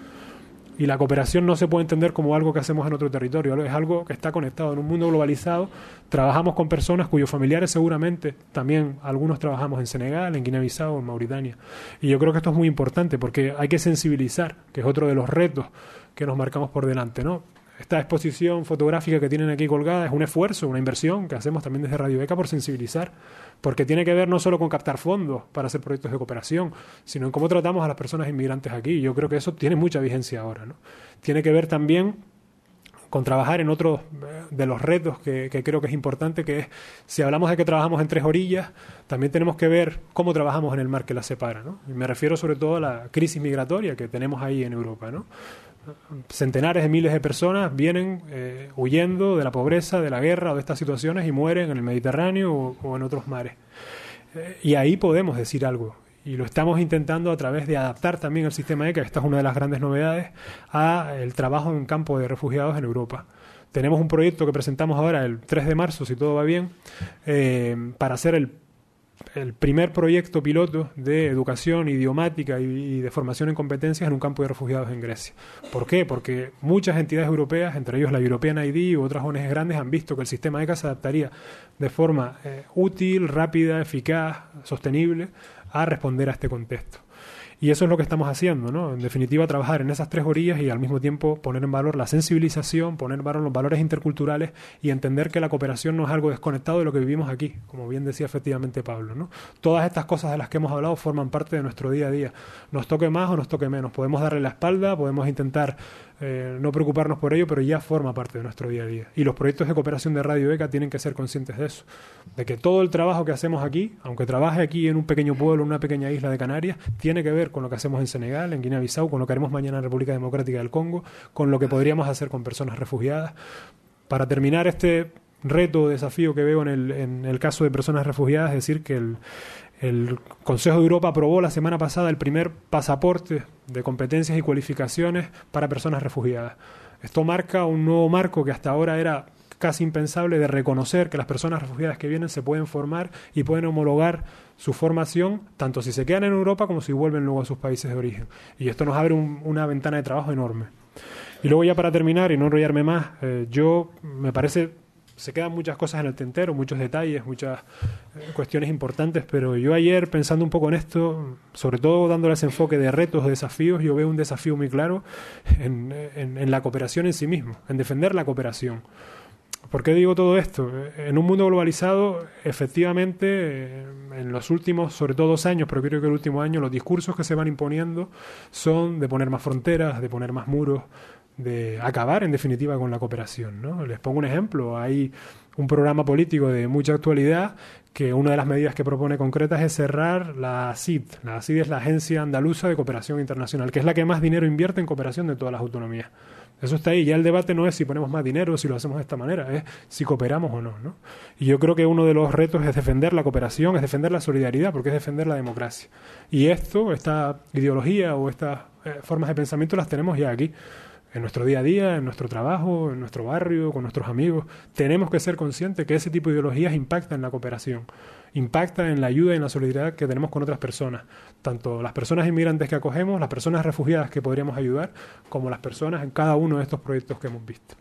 Y la cooperación no se puede entender como algo que hacemos en otro territorio, es algo que está conectado. En un mundo globalizado trabajamos con personas cuyos familiares seguramente, también algunos trabajamos en Senegal, en Guinea-Bissau, en Mauritania. Y yo creo que esto es muy importante porque hay que sensibilizar, que es otro de los retos que nos marcamos por delante, ¿no? Esta exposición fotográfica que tienen aquí colgada es un esfuerzo, una inversión que hacemos también desde Radio Beca por sensibilizar, porque tiene que ver no solo con captar fondos para hacer proyectos de cooperación, sino en cómo tratamos a las personas inmigrantes aquí. Yo creo que eso tiene mucha vigencia ahora. ¿no? Tiene que ver también con trabajar en otro eh, de los retos que, que, creo que es importante, que es, si hablamos de que trabajamos en tres orillas, también tenemos que ver cómo trabajamos en el mar que las separa. ¿no? Y me refiero sobre todo a la crisis migratoria que tenemos ahí en Europa. ¿no? Centenares de miles de personas vienen eh, huyendo de la pobreza, de la guerra o de estas situaciones y mueren en el Mediterráneo o, en otros mares. Eh, y ahí podemos decir algo. Y lo estamos intentando a través de adaptar también el sistema ECA, esta es una de las grandes novedades, a el trabajo en campo de refugiados en Europa. Tenemos un proyecto que presentamos ahora el 3 de marzo, si todo va bien, eh, para hacer el el primer proyecto piloto de educación idiomática y, de formación en competencias en un campo de refugiados en Grecia. ¿Por qué? Porque muchas entidades europeas, entre ellos la European ID u otras ONG grandes, han visto que el sistema ECA se adaptaría de forma eh, útil, rápida, eficaz, sostenible a responder a este contexto. Y eso es lo que estamos haciendo, ¿no? En definitiva, trabajar en esas tres orillas y al mismo tiempo poner en valor la sensibilización, poner en valor los valores interculturales y entender que la cooperación no es algo desconectado de lo que vivimos aquí, como bien decía efectivamente Pablo, ¿no? Todas estas cosas de las que hemos hablado forman parte de nuestro día a día. Nos toque más o nos toque menos. Podemos darle la espalda, podemos intentar eh, no preocuparnos por ello, pero ya forma parte de nuestro día a día. Y los proyectos de cooperación de Radio ECA tienen que ser conscientes de eso, de que todo el trabajo que hacemos aquí, aunque trabaje aquí en un pequeño pueblo, en una pequeña isla de Canarias, tiene que ver con lo que hacemos en Senegal, en Guinea-Bissau, con lo que haremos mañana en República Democrática del Congo, con lo que podríamos hacer con personas refugiadas. Para terminar este reto o desafío que veo en el, en el caso de personas refugiadas, es decir, que el, el Consejo de Europa aprobó la semana pasada el primer pasaporte de competencias y cualificaciones para personas refugiadas. Esto marca un nuevo marco que hasta ahora era casi impensable de reconocer que las personas refugiadas que vienen se pueden formar y pueden homologar su formación, tanto si se quedan en Europa como si vuelven luego a sus países de origen. Y esto nos abre una ventana de trabajo enorme. Y luego ya para terminar y no enrollarme más, eh, yo me parece se quedan muchas cosas en el tintero, muchos detalles, muchas eh, cuestiones importantes, pero yo ayer pensando un poco en esto, sobre todo dándole ese enfoque de retos, de desafíos, yo veo un desafío muy claro en, en, la cooperación en sí mismo, en defender la cooperación. ¿Por qué digo todo esto? En un mundo globalizado, efectivamente, eh, en los últimos, sobre todo dos años, pero creo que el último año, los discursos que se van imponiendo son de poner más fronteras, de poner más muros, de acabar en definitiva con la cooperación. ¿no? Les pongo un ejemplo, hay un programa político de mucha actualidad que una de las medidas que propone concretas es cerrar la CID. La CID es la Agencia Andaluza de Cooperación Internacional, que es la que más dinero invierte en cooperación de todas las autonomías. Eso está ahí. Ya el debate no es si ponemos más dinero, si lo hacemos de esta manera, es si cooperamos o no, no. Y yo creo que uno de los retos es defender la cooperación, es defender la solidaridad, porque es defender la democracia. Y esto, esta ideología o estas eh, formas de pensamiento las tenemos ya aquí en nuestro día a día, en nuestro trabajo, en nuestro barrio, con nuestros amigos. Tenemos que ser conscientes que ese tipo de ideologías impacta en la cooperación, impacta en la ayuda y en la solidaridad que tenemos con otras personas, tanto las personas inmigrantes que acogemos, las personas refugiadas que podríamos ayudar, como las personas en cada uno de estos proyectos que hemos visto.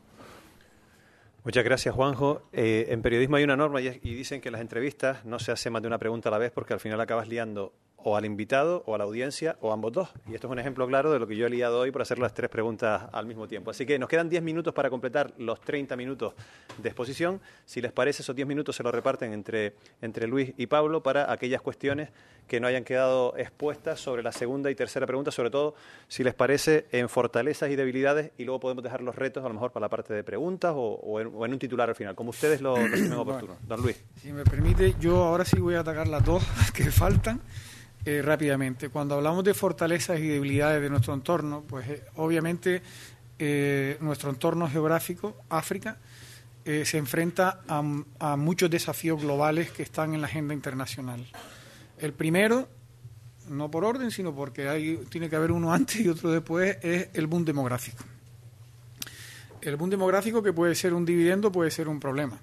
Muchas gracias, Juanjo. Eh, en periodismo hay una norma y, y, dicen que las entrevistas no se hace más de una pregunta a la vez porque al final acabas liando o al invitado o a la audiencia o ambos dos. Y esto es un ejemplo claro de lo que yo he liado hoy por hacer las tres preguntas al mismo tiempo. Así que nos quedan 10 minutos para completar los 30 minutos de exposición. Si les parece, esos 10 minutos se los reparten entre, entre Luis y Pablo para aquellas cuestiones que no hayan quedado expuestas sobre la segunda y tercera pregunta, sobre todo si les parece en fortalezas y debilidades y luego podemos dejar los retos a lo mejor para la parte de preguntas o, en, un titular al final, como ustedes lo, lo *clears throat* oportuno. Don Luis. Si me permite, yo ahora sí voy a atacar las dos *laughs* que faltan. Eh, rápidamente. Cuando hablamos de fortalezas y debilidades de nuestro entorno, pues eh, obviamente eh, nuestro entorno geográfico, África, se enfrenta a, muchos desafíos globales que están en la agenda internacional. El primero, no por orden, sino porque hay, tiene que haber uno *laughs* antes y otro después, es el boom demográfico. El boom demográfico que puede ser un dividendo, puede ser un problema.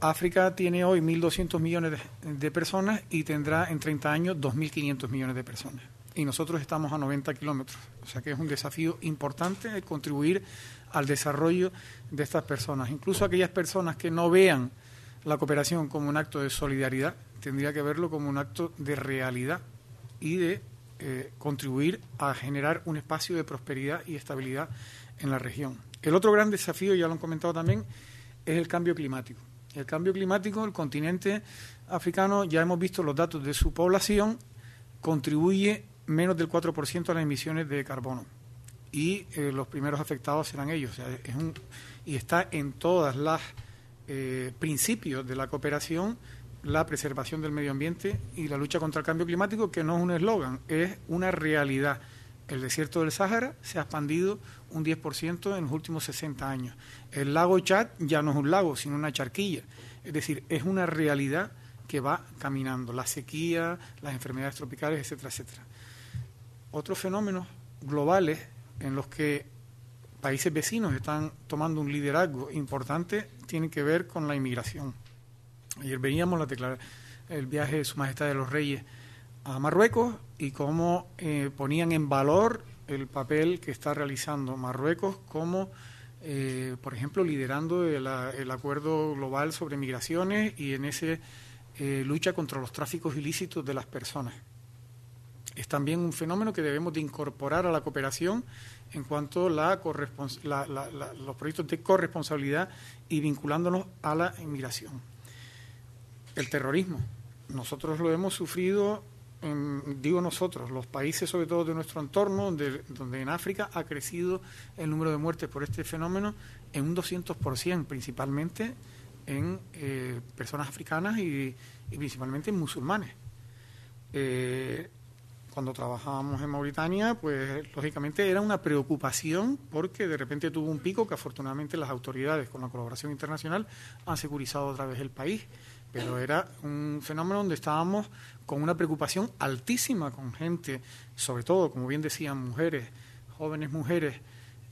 África tiene hoy 1.200 millones de, personas y tendrá en 30 años 2.500 millones de personas. Y nosotros estamos a 90 kilómetros. O sea que es un desafío importante contribuir al desarrollo de estas personas. Incluso aquellas personas que no vean la cooperación como un acto de solidaridad, tendría que verlo como un acto de realidad y de eh, contribuir a generar un espacio de prosperidad y estabilidad en la región. El otro gran desafío, ya lo han comentado también, es el cambio climático. El cambio climático, el continente africano, ya hemos visto los datos de su población, contribuye menos del 4% a las emisiones de carbono. Y eh, los primeros afectados serán ellos. es un, y está en todas las eh, principios de la cooperación la preservación del medio ambiente y la lucha contra el cambio climático, que no es un eslogan, es una realidad. El desierto del Sáhara se ha expandido un 10% en los últimos 60 años. El lago Chad ya no es un lago, sino una charquilla. Es decir, es una realidad que va caminando. La sequía, las enfermedades tropicales, etcétera, etcétera. Otros fenómenos globales en los que países vecinos están tomando un liderazgo importante tienen que ver con la inmigración. Ayer veíamos la el viaje de Su Majestad de los Reyes a Marruecos y cómo eh, ponían en valor el papel que está realizando Marruecos como, eh, por ejemplo, liderando el, acuerdo global sobre migraciones y en ese eh, lucha contra los tráficos ilícitos de las personas. es también un fenómeno que debemos de incorporar a la cooperación en cuanto a la, los proyectos de corresponsabilidad y vinculándonos a la inmigración. El terrorismo. Nosotros lo hemos sufrido, digo nosotros, los países sobre todo de nuestro entorno, donde, donde en África ha crecido el número de muertes por este fenómeno en un 200%, principalmente en eh, personas africanas y, principalmente en musulmanes. Eh, cuando trabajábamos en Mauritania, pues lógicamente era una preocupación porque de repente tuvo un pico que afortunadamente las autoridades con la colaboración internacional han securizado otra vez el país, pero era un fenómeno donde estábamos con una preocupación altísima con gente, sobre todo, como bien decían, mujeres, jóvenes mujeres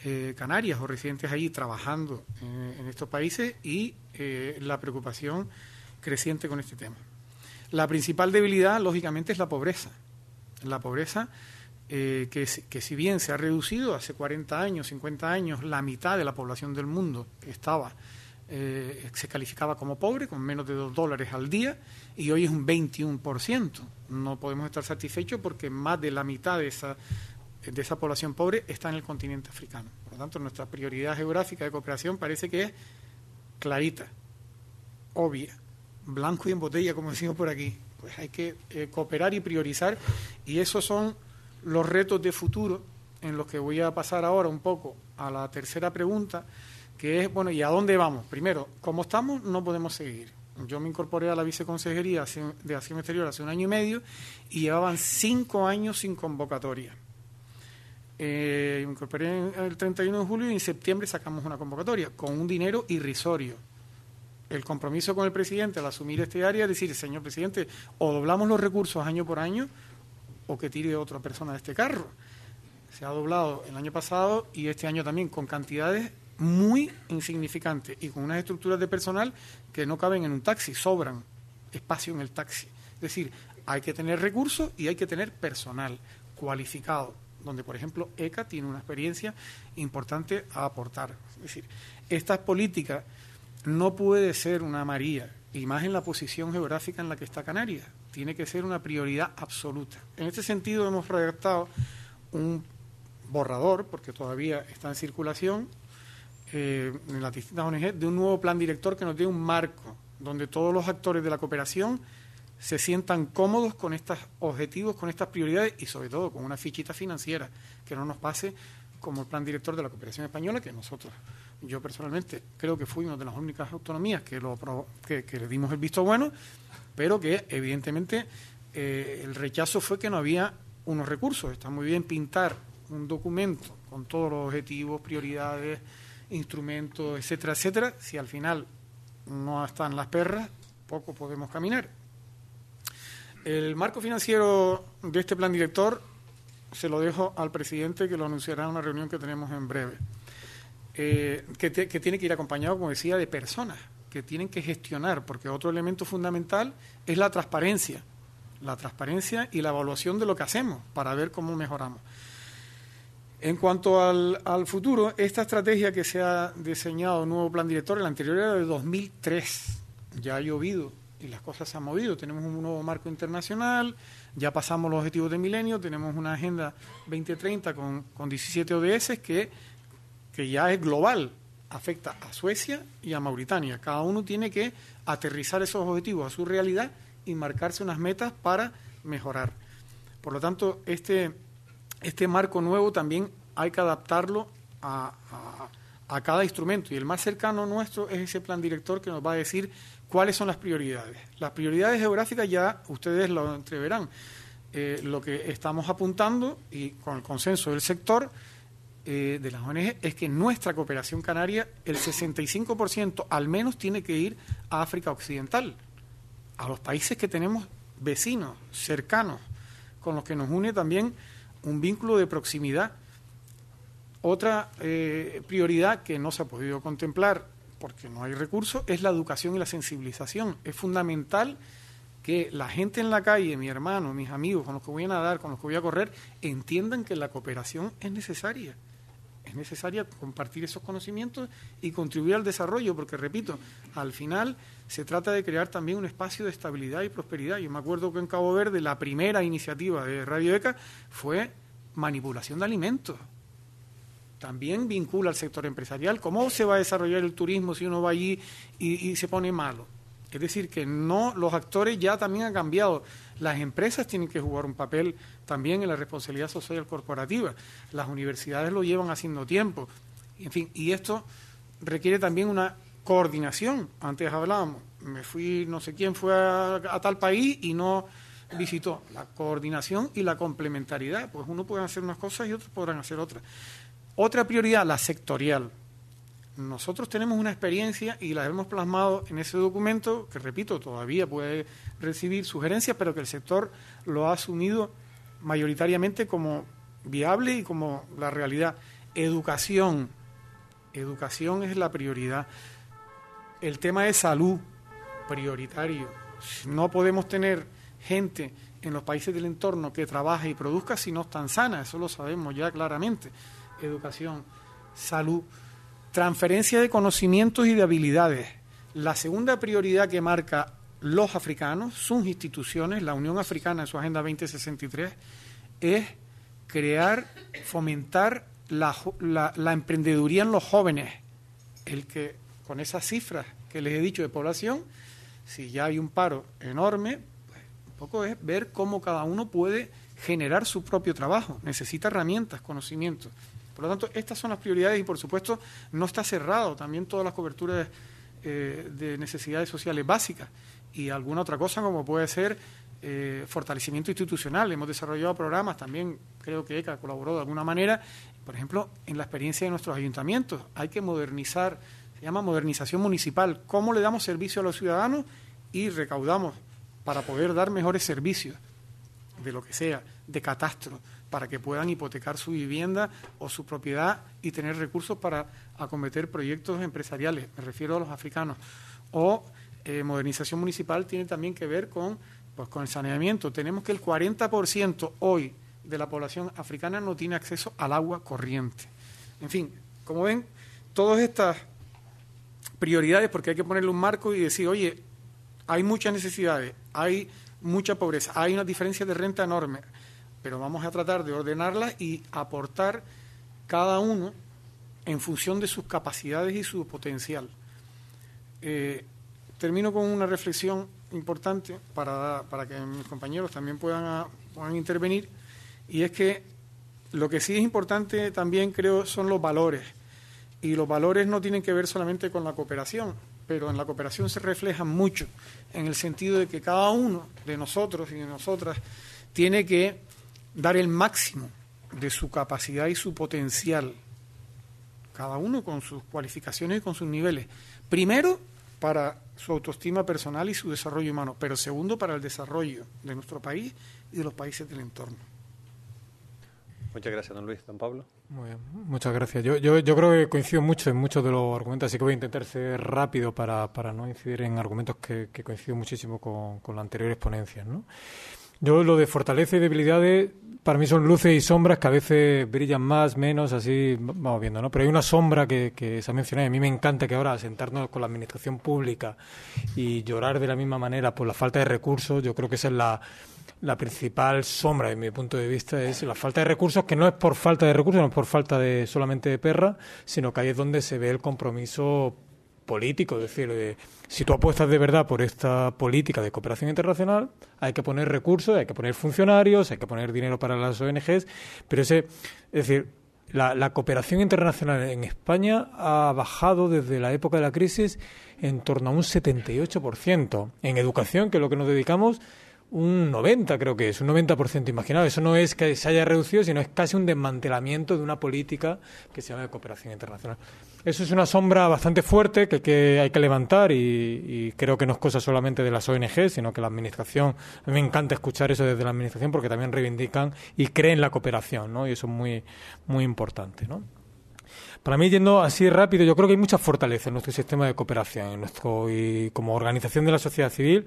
eh, canarias o residentes allí trabajando eh, en estos países y eh, la preocupación creciente con este tema. La principal debilidad, lógicamente, es la pobreza la pobreza, que, si bien se ha reducido hace 40 años, 50 años, la mitad de la población del mundo estaba, se calificaba como pobre, con menos de 2 dólares al día, y hoy es un 21%. No podemos estar satisfechos porque más de la mitad de esa, de esa población pobre está en el continente africano. Por lo tanto, nuestra prioridad geográfica de cooperación parece que es clarita, obvia, blanco y en botella, como decimos por aquí pues hay que eh, cooperar y priorizar y esos son los retos de futuro en los que voy a pasar ahora un poco a la tercera pregunta, que es, bueno, ¿y a dónde vamos? Primero, como estamos, no podemos seguir. Yo me incorporé a la viceconsejería de Acción Exterior hace un año y medio y llevaban cinco años sin convocatoria. Eh, me incorporé el 31 de julio y en septiembre sacamos una convocatoria con un dinero irrisorio el compromiso con el presidente al asumir este área es decir, señor presidente, o doblamos los recursos año por año o que tire otra persona de este carro. Se ha doblado el año pasado y este año también con cantidades muy insignificantes y con unas estructuras de personal que no caben en un taxi, sobran espacio en el taxi. Es decir, hay que tener recursos y hay que tener personal cualificado, donde por ejemplo ECA tiene una experiencia importante a aportar. Es decir, estas políticas no puede ser una María, y más en la posición geográfica en la que está Canarias. Tiene que ser una prioridad absoluta. En este sentido hemos redactado un borrador, porque todavía está en circulación, eh, en las distintas ONG, de un nuevo plan director que nos dé un marco donde todos los actores de la cooperación se sientan cómodos con estos objetivos, con estas prioridades y sobre todo con una fichita financiera que no nos pase como el plan director de la cooperación española que nosotros yo personalmente creo que fuimos de las únicas autonomías que, lo, que, le dimos el visto bueno, pero que evidentemente eh, el rechazo fue que no había unos recursos. Está muy bien pintar un documento con todos los objetivos, prioridades, instrumentos, etcétera, etcétera. Si al final no están las perras, poco podemos caminar. El marco financiero de este plan director se lo dejo al presidente que lo anunciará en una reunión que tenemos en breve. Eh, que, tiene que ir acompañado, como decía, de personas que tienen que gestionar, porque otro elemento fundamental es la transparencia, la transparencia y la evaluación de lo que hacemos para ver cómo mejoramos. En cuanto al, futuro, esta estrategia que se ha diseñado, nuevo plan director, el anterior era de 2003, ya ha llovido y las cosas se han movido. Tenemos un nuevo marco internacional, ya pasamos los objetivos de milenio, tenemos una agenda 2030 con, con 17 ODS que que ya es global, afecta a Suecia y a Mauritania. Cada uno tiene que aterrizar esos objetivos a su realidad y marcarse unas metas para mejorar. Por lo tanto, este, este marco nuevo también hay que adaptarlo a, a, cada instrumento y el más cercano nuestro es ese plan director que nos va a decir cuáles son las prioridades. Las prioridades geográficas ya ustedes lo entreverán. Eh, lo que estamos apuntando y con el consenso del sector eh, de las ONG es que nuestra cooperación canaria, el 65% al menos tiene que ir a África Occidental, a los países que tenemos vecinos, cercanos, con los que nos une también un vínculo de proximidad. Otra eh, prioridad que no se ha podido contemplar porque no hay recursos es la educación y la sensibilización. Es fundamental que la gente en la calle, mi hermano, mis amigos, con los que voy a nadar, con los que voy a correr, entiendan que la cooperación es necesaria es necesaria compartir esos conocimientos y contribuir al desarrollo, porque repito, al final se trata de crear también un espacio de estabilidad y prosperidad. Yo me acuerdo que en Cabo Verde la primera iniciativa de Radio ECA fue manipulación de alimentos. También vincula al sector empresarial. ¿Cómo se va a desarrollar el turismo si uno va allí y, y se pone malo? Es decir, que no, los actores ya también han cambiado. Las empresas tienen que jugar un papel también en la responsabilidad social corporativa. Las universidades lo llevan haciendo tiempo. En fin, y esto requiere también una coordinación. Antes hablábamos, me fui, no sé quién fue a, tal país y no visitó. La coordinación y la complementariedad. Pues uno puede hacer unas cosas y otros podrán hacer otras. Otra prioridad, la sectorial. Nosotros tenemos una experiencia y la hemos plasmado en ese documento, que repito, todavía puede recibir sugerencias, pero que el sector lo ha asumido mayoritariamente como viable y como la realidad. Educación. Educación es la prioridad. El tema de salud, prioritario. No podemos tener gente en los países del entorno que trabaje y produzca si no están sanas, eso lo sabemos ya claramente. Educación, salud, transferencia de conocimientos y de habilidades. La segunda prioridad que marca los africanos, sus instituciones, la Unión Africana en su Agenda 2063, es crear, fomentar la, la emprendeduría en los jóvenes. El que con esas cifras que les he dicho de población, si ya hay un paro enorme, pues un poco es ver cómo cada uno puede generar su propio trabajo. Necesita herramientas, conocimientos. Por lo tanto, estas son las prioridades y, por supuesto, no está cerrado también todas las coberturas eh, de necesidades sociales básicas y alguna otra cosa como puede ser eh, fortalecimiento institucional. Hemos desarrollado programas, también creo que ECA colaboró de alguna manera, por ejemplo, en la experiencia de nuestros ayuntamientos. Hay que modernizar se llama modernización municipal, cómo le damos servicio a los ciudadanos y recaudamos para poder dar mejores servicios de lo que sea, de catastro, para que puedan hipotecar su vivienda o su propiedad y tener recursos para acometer proyectos empresariales, me refiero a los africanos. O eh, modernización municipal tiene también que ver con, pues, con el saneamiento. Tenemos que el 40% hoy de la población africana no tiene acceso al agua corriente. En fin, como ven, todas estas prioridades porque hay que ponerle un marco y decir, oye, hay muchas necesidades, hay mucha pobreza, hay una diferencia de renta enorme, pero vamos a tratar de ordenarlas y aportar cada uno en función de sus capacidades y su potencial. Eh, termino con una reflexión importante para, para que mis compañeros también puedan, puedan intervenir, y es que lo que sí es importante también creo son los valores y los valores no tienen que ver solamente con la cooperación, pero en la cooperación se reflejan mucho, en el sentido de que cada uno de nosotros y de nosotras tiene que dar el máximo de su capacidad y su potencial, cada uno con sus cualificaciones y con sus niveles. Primero, para su autoestima personal y su desarrollo humano, pero segundo, para el desarrollo de nuestro país y de los países del entorno. Muchas gracias, don Luis. Don Pablo. Muy bien, muchas gracias. Yo, yo, yo creo que coincido mucho en muchos de los argumentos, así que voy a intentar ser rápido para, para no incidir en argumentos que, que coincido muchísimo con, con las anteriores ponencias. ¿no? Yo lo de fortaleza y debilidades, para mí son luces y sombras que a veces brillan más, menos, así vamos viendo, ¿no? Pero hay una sombra que, que se ha mencionado y a mí me encanta que ahora sentarnos con la administración pública y llorar de la misma manera por la falta de recursos, yo creo que esa es la la principal sombra, de mi punto de vista, es la falta de recursos, que no es por falta de recursos, no es por falta de solamente de perra, sino que ahí es donde se ve el compromiso político, es decir, de, si tú apuestas de verdad por esta política de cooperación internacional, hay que poner recursos, hay que poner funcionarios, hay que poner dinero para las ONGs, pero ese, es decir, la, la cooperación internacional en España ha bajado desde la época de la crisis en torno a un 78%. En educación, que es lo que nos dedicamos, un 90 creo que es, un 90% imaginado. Eso no es que se haya reducido, sino es casi un desmantelamiento de una política que se llama de cooperación internacional. Eso es una sombra bastante fuerte que, que hay que levantar y, creo que no es cosa solamente de las ONG, sino que la Administración, a me encanta escuchar eso desde la Administración porque también reivindican y creen la cooperación, ¿no? Y eso es muy, muy importante, ¿no? Para mí, yendo así rápido, yo creo que hay mucha fortaleza en nuestro sistema de cooperación, en nuestro y como organización de la sociedad civil.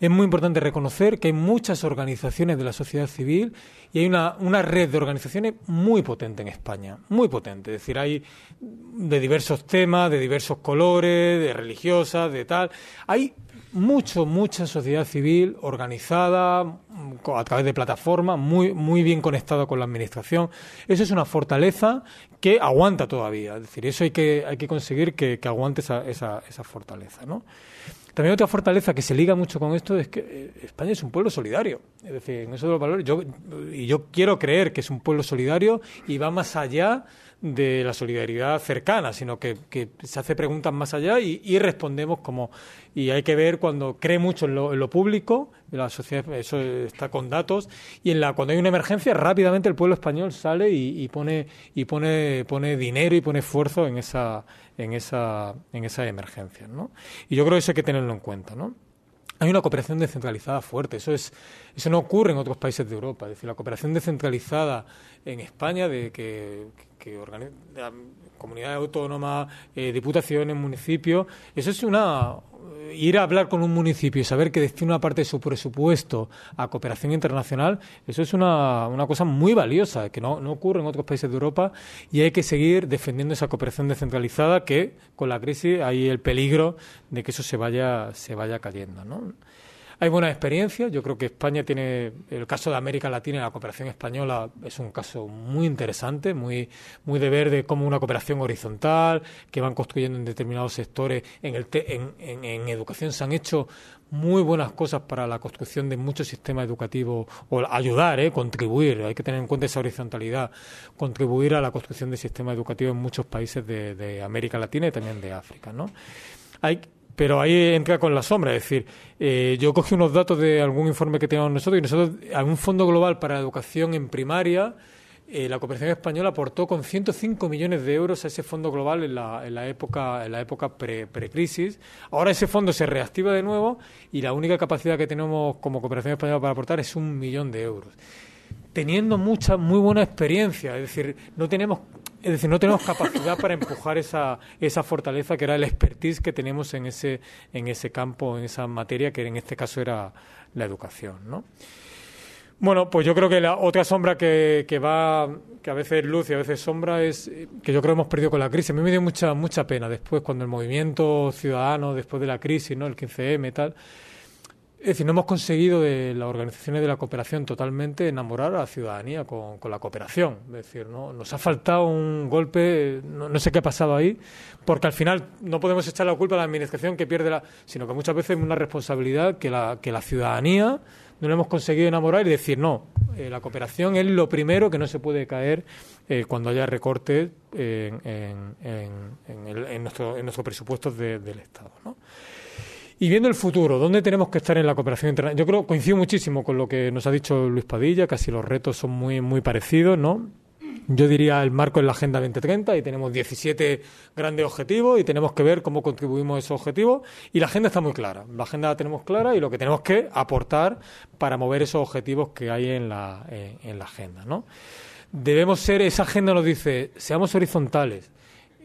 Es muy importante reconocer que hay muchas organizaciones de la sociedad civil y hay una, una red de organizaciones muy potente en España, muy potente. Es decir, hay de diversos temas, de diversos colores, de religiosas, de tal. Hay mucho, mucha sociedad civil organizada a través de plataformas, muy, muy bien conectada con la administración. Eso es una fortaleza que aguanta todavía. Es decir, eso hay que, hay que conseguir que, aguante esa, esa, esa fortaleza. ¿no? También otra fortaleza que se liga mucho con esto es que eh, España es un pueblo solidario. Es decir, en eso de los valores, yo, y yo quiero creer que es un pueblo solidario y va más allá de la solidaridad cercana, sino que, se hace preguntas más allá y, respondemos como... Y hay que ver cuando cree mucho en lo, público, la sociedad, eso está con datos, y en la cuando hay una emergencia, rápidamente el pueblo español sale y, pone, y pone, pone dinero y pone esfuerzo en esa, en esa, en esa emergencia, ¿no? Y yo creo que eso hay que tenerlo en cuenta, ¿no? hay una cooperación descentralizada fuerte. Eso es eso no ocurre en otros países de Europa. Es decir, la cooperación descentralizada en España de que, que, comunidades autónomas, eh, diputaciones, municipios, eso es una ir a hablar con un municipio y saber que destina una parte de su presupuesto a cooperación internacional, eso es una, una cosa muy valiosa, que no, no ocurre en otros países de Europa y hay que seguir defendiendo esa cooperación descentralizada que con la crisis hay el peligro de que eso se vaya, se vaya cayendo. ¿no? Hay buenas experiencias. Yo creo que España tiene el caso de América Latina y la cooperación española es un caso muy interesante, muy muy de ver de cómo una cooperación horizontal que van construyendo en determinados sectores. En, el en, educación se han hecho muy buenas cosas para la construcción de muchos sistemas educativos o ayudar, ¿eh? contribuir. Hay que tener en cuenta esa horizontalidad, contribuir a la construcción de sistemas educativos en muchos países de, de América Latina y también de África, ¿no? Hay pero ahí entra con la sombra. Es decir, eh, yo cogí unos datos de algún informe que teníamos nosotros y nosotros, a un fondo global para educación en primaria, eh, la cooperación española aportó con 105 millones de euros a ese fondo global en la, en la época, en la época pre, crisis Ahora ese fondo se reactiva de nuevo y la única capacidad que tenemos como cooperación española para aportar es un millón de euros. Teniendo mucha, muy buena experiencia, es decir, no tenemos es decir, no tenemos capacidad para empujar esa, esa fortaleza que era el expertise que tenemos en ese, en ese campo, en esa materia, que en este caso era la educación, ¿no? Bueno, pues yo creo que la otra sombra que, que va, que a veces luz y a veces sombra, es que yo creo que hemos perdido con la crisis. A mí me dio mucha, mucha pena después, cuando el movimiento ciudadano, después de la crisis, ¿no? El 15M y tal, es decir, no hemos conseguido de las organizaciones de la cooperación totalmente enamorar a la ciudadanía con, la cooperación. Es decir, ¿no? nos ha faltado un golpe, no, sé qué ha pasado ahí, porque al final no podemos echar la culpa a la administración que pierde la. sino que muchas veces es una responsabilidad que la, que la ciudadanía no le hemos conseguido enamorar y decir, no, eh, la cooperación es lo primero que no se puede caer eh, cuando haya recortes en, en, en, en, nuestro, nuestros presupuestos del Estado. ¿no? Y viendo el futuro, ¿dónde tenemos que estar en la cooperación internacional? Yo creo, coincido muchísimo con lo que nos ha dicho Luis Padilla, casi los retos son muy, muy parecidos, ¿no? Yo diría el marco en la Agenda 2030 y tenemos 17 grandes objetivos y tenemos que ver cómo contribuimos a esos objetivos y la agenda está muy clara. La agenda la tenemos clara y lo que tenemos que aportar para mover esos objetivos que hay en la, en, la agenda, ¿no? Debemos ser, esa agenda nos dice, seamos horizontales.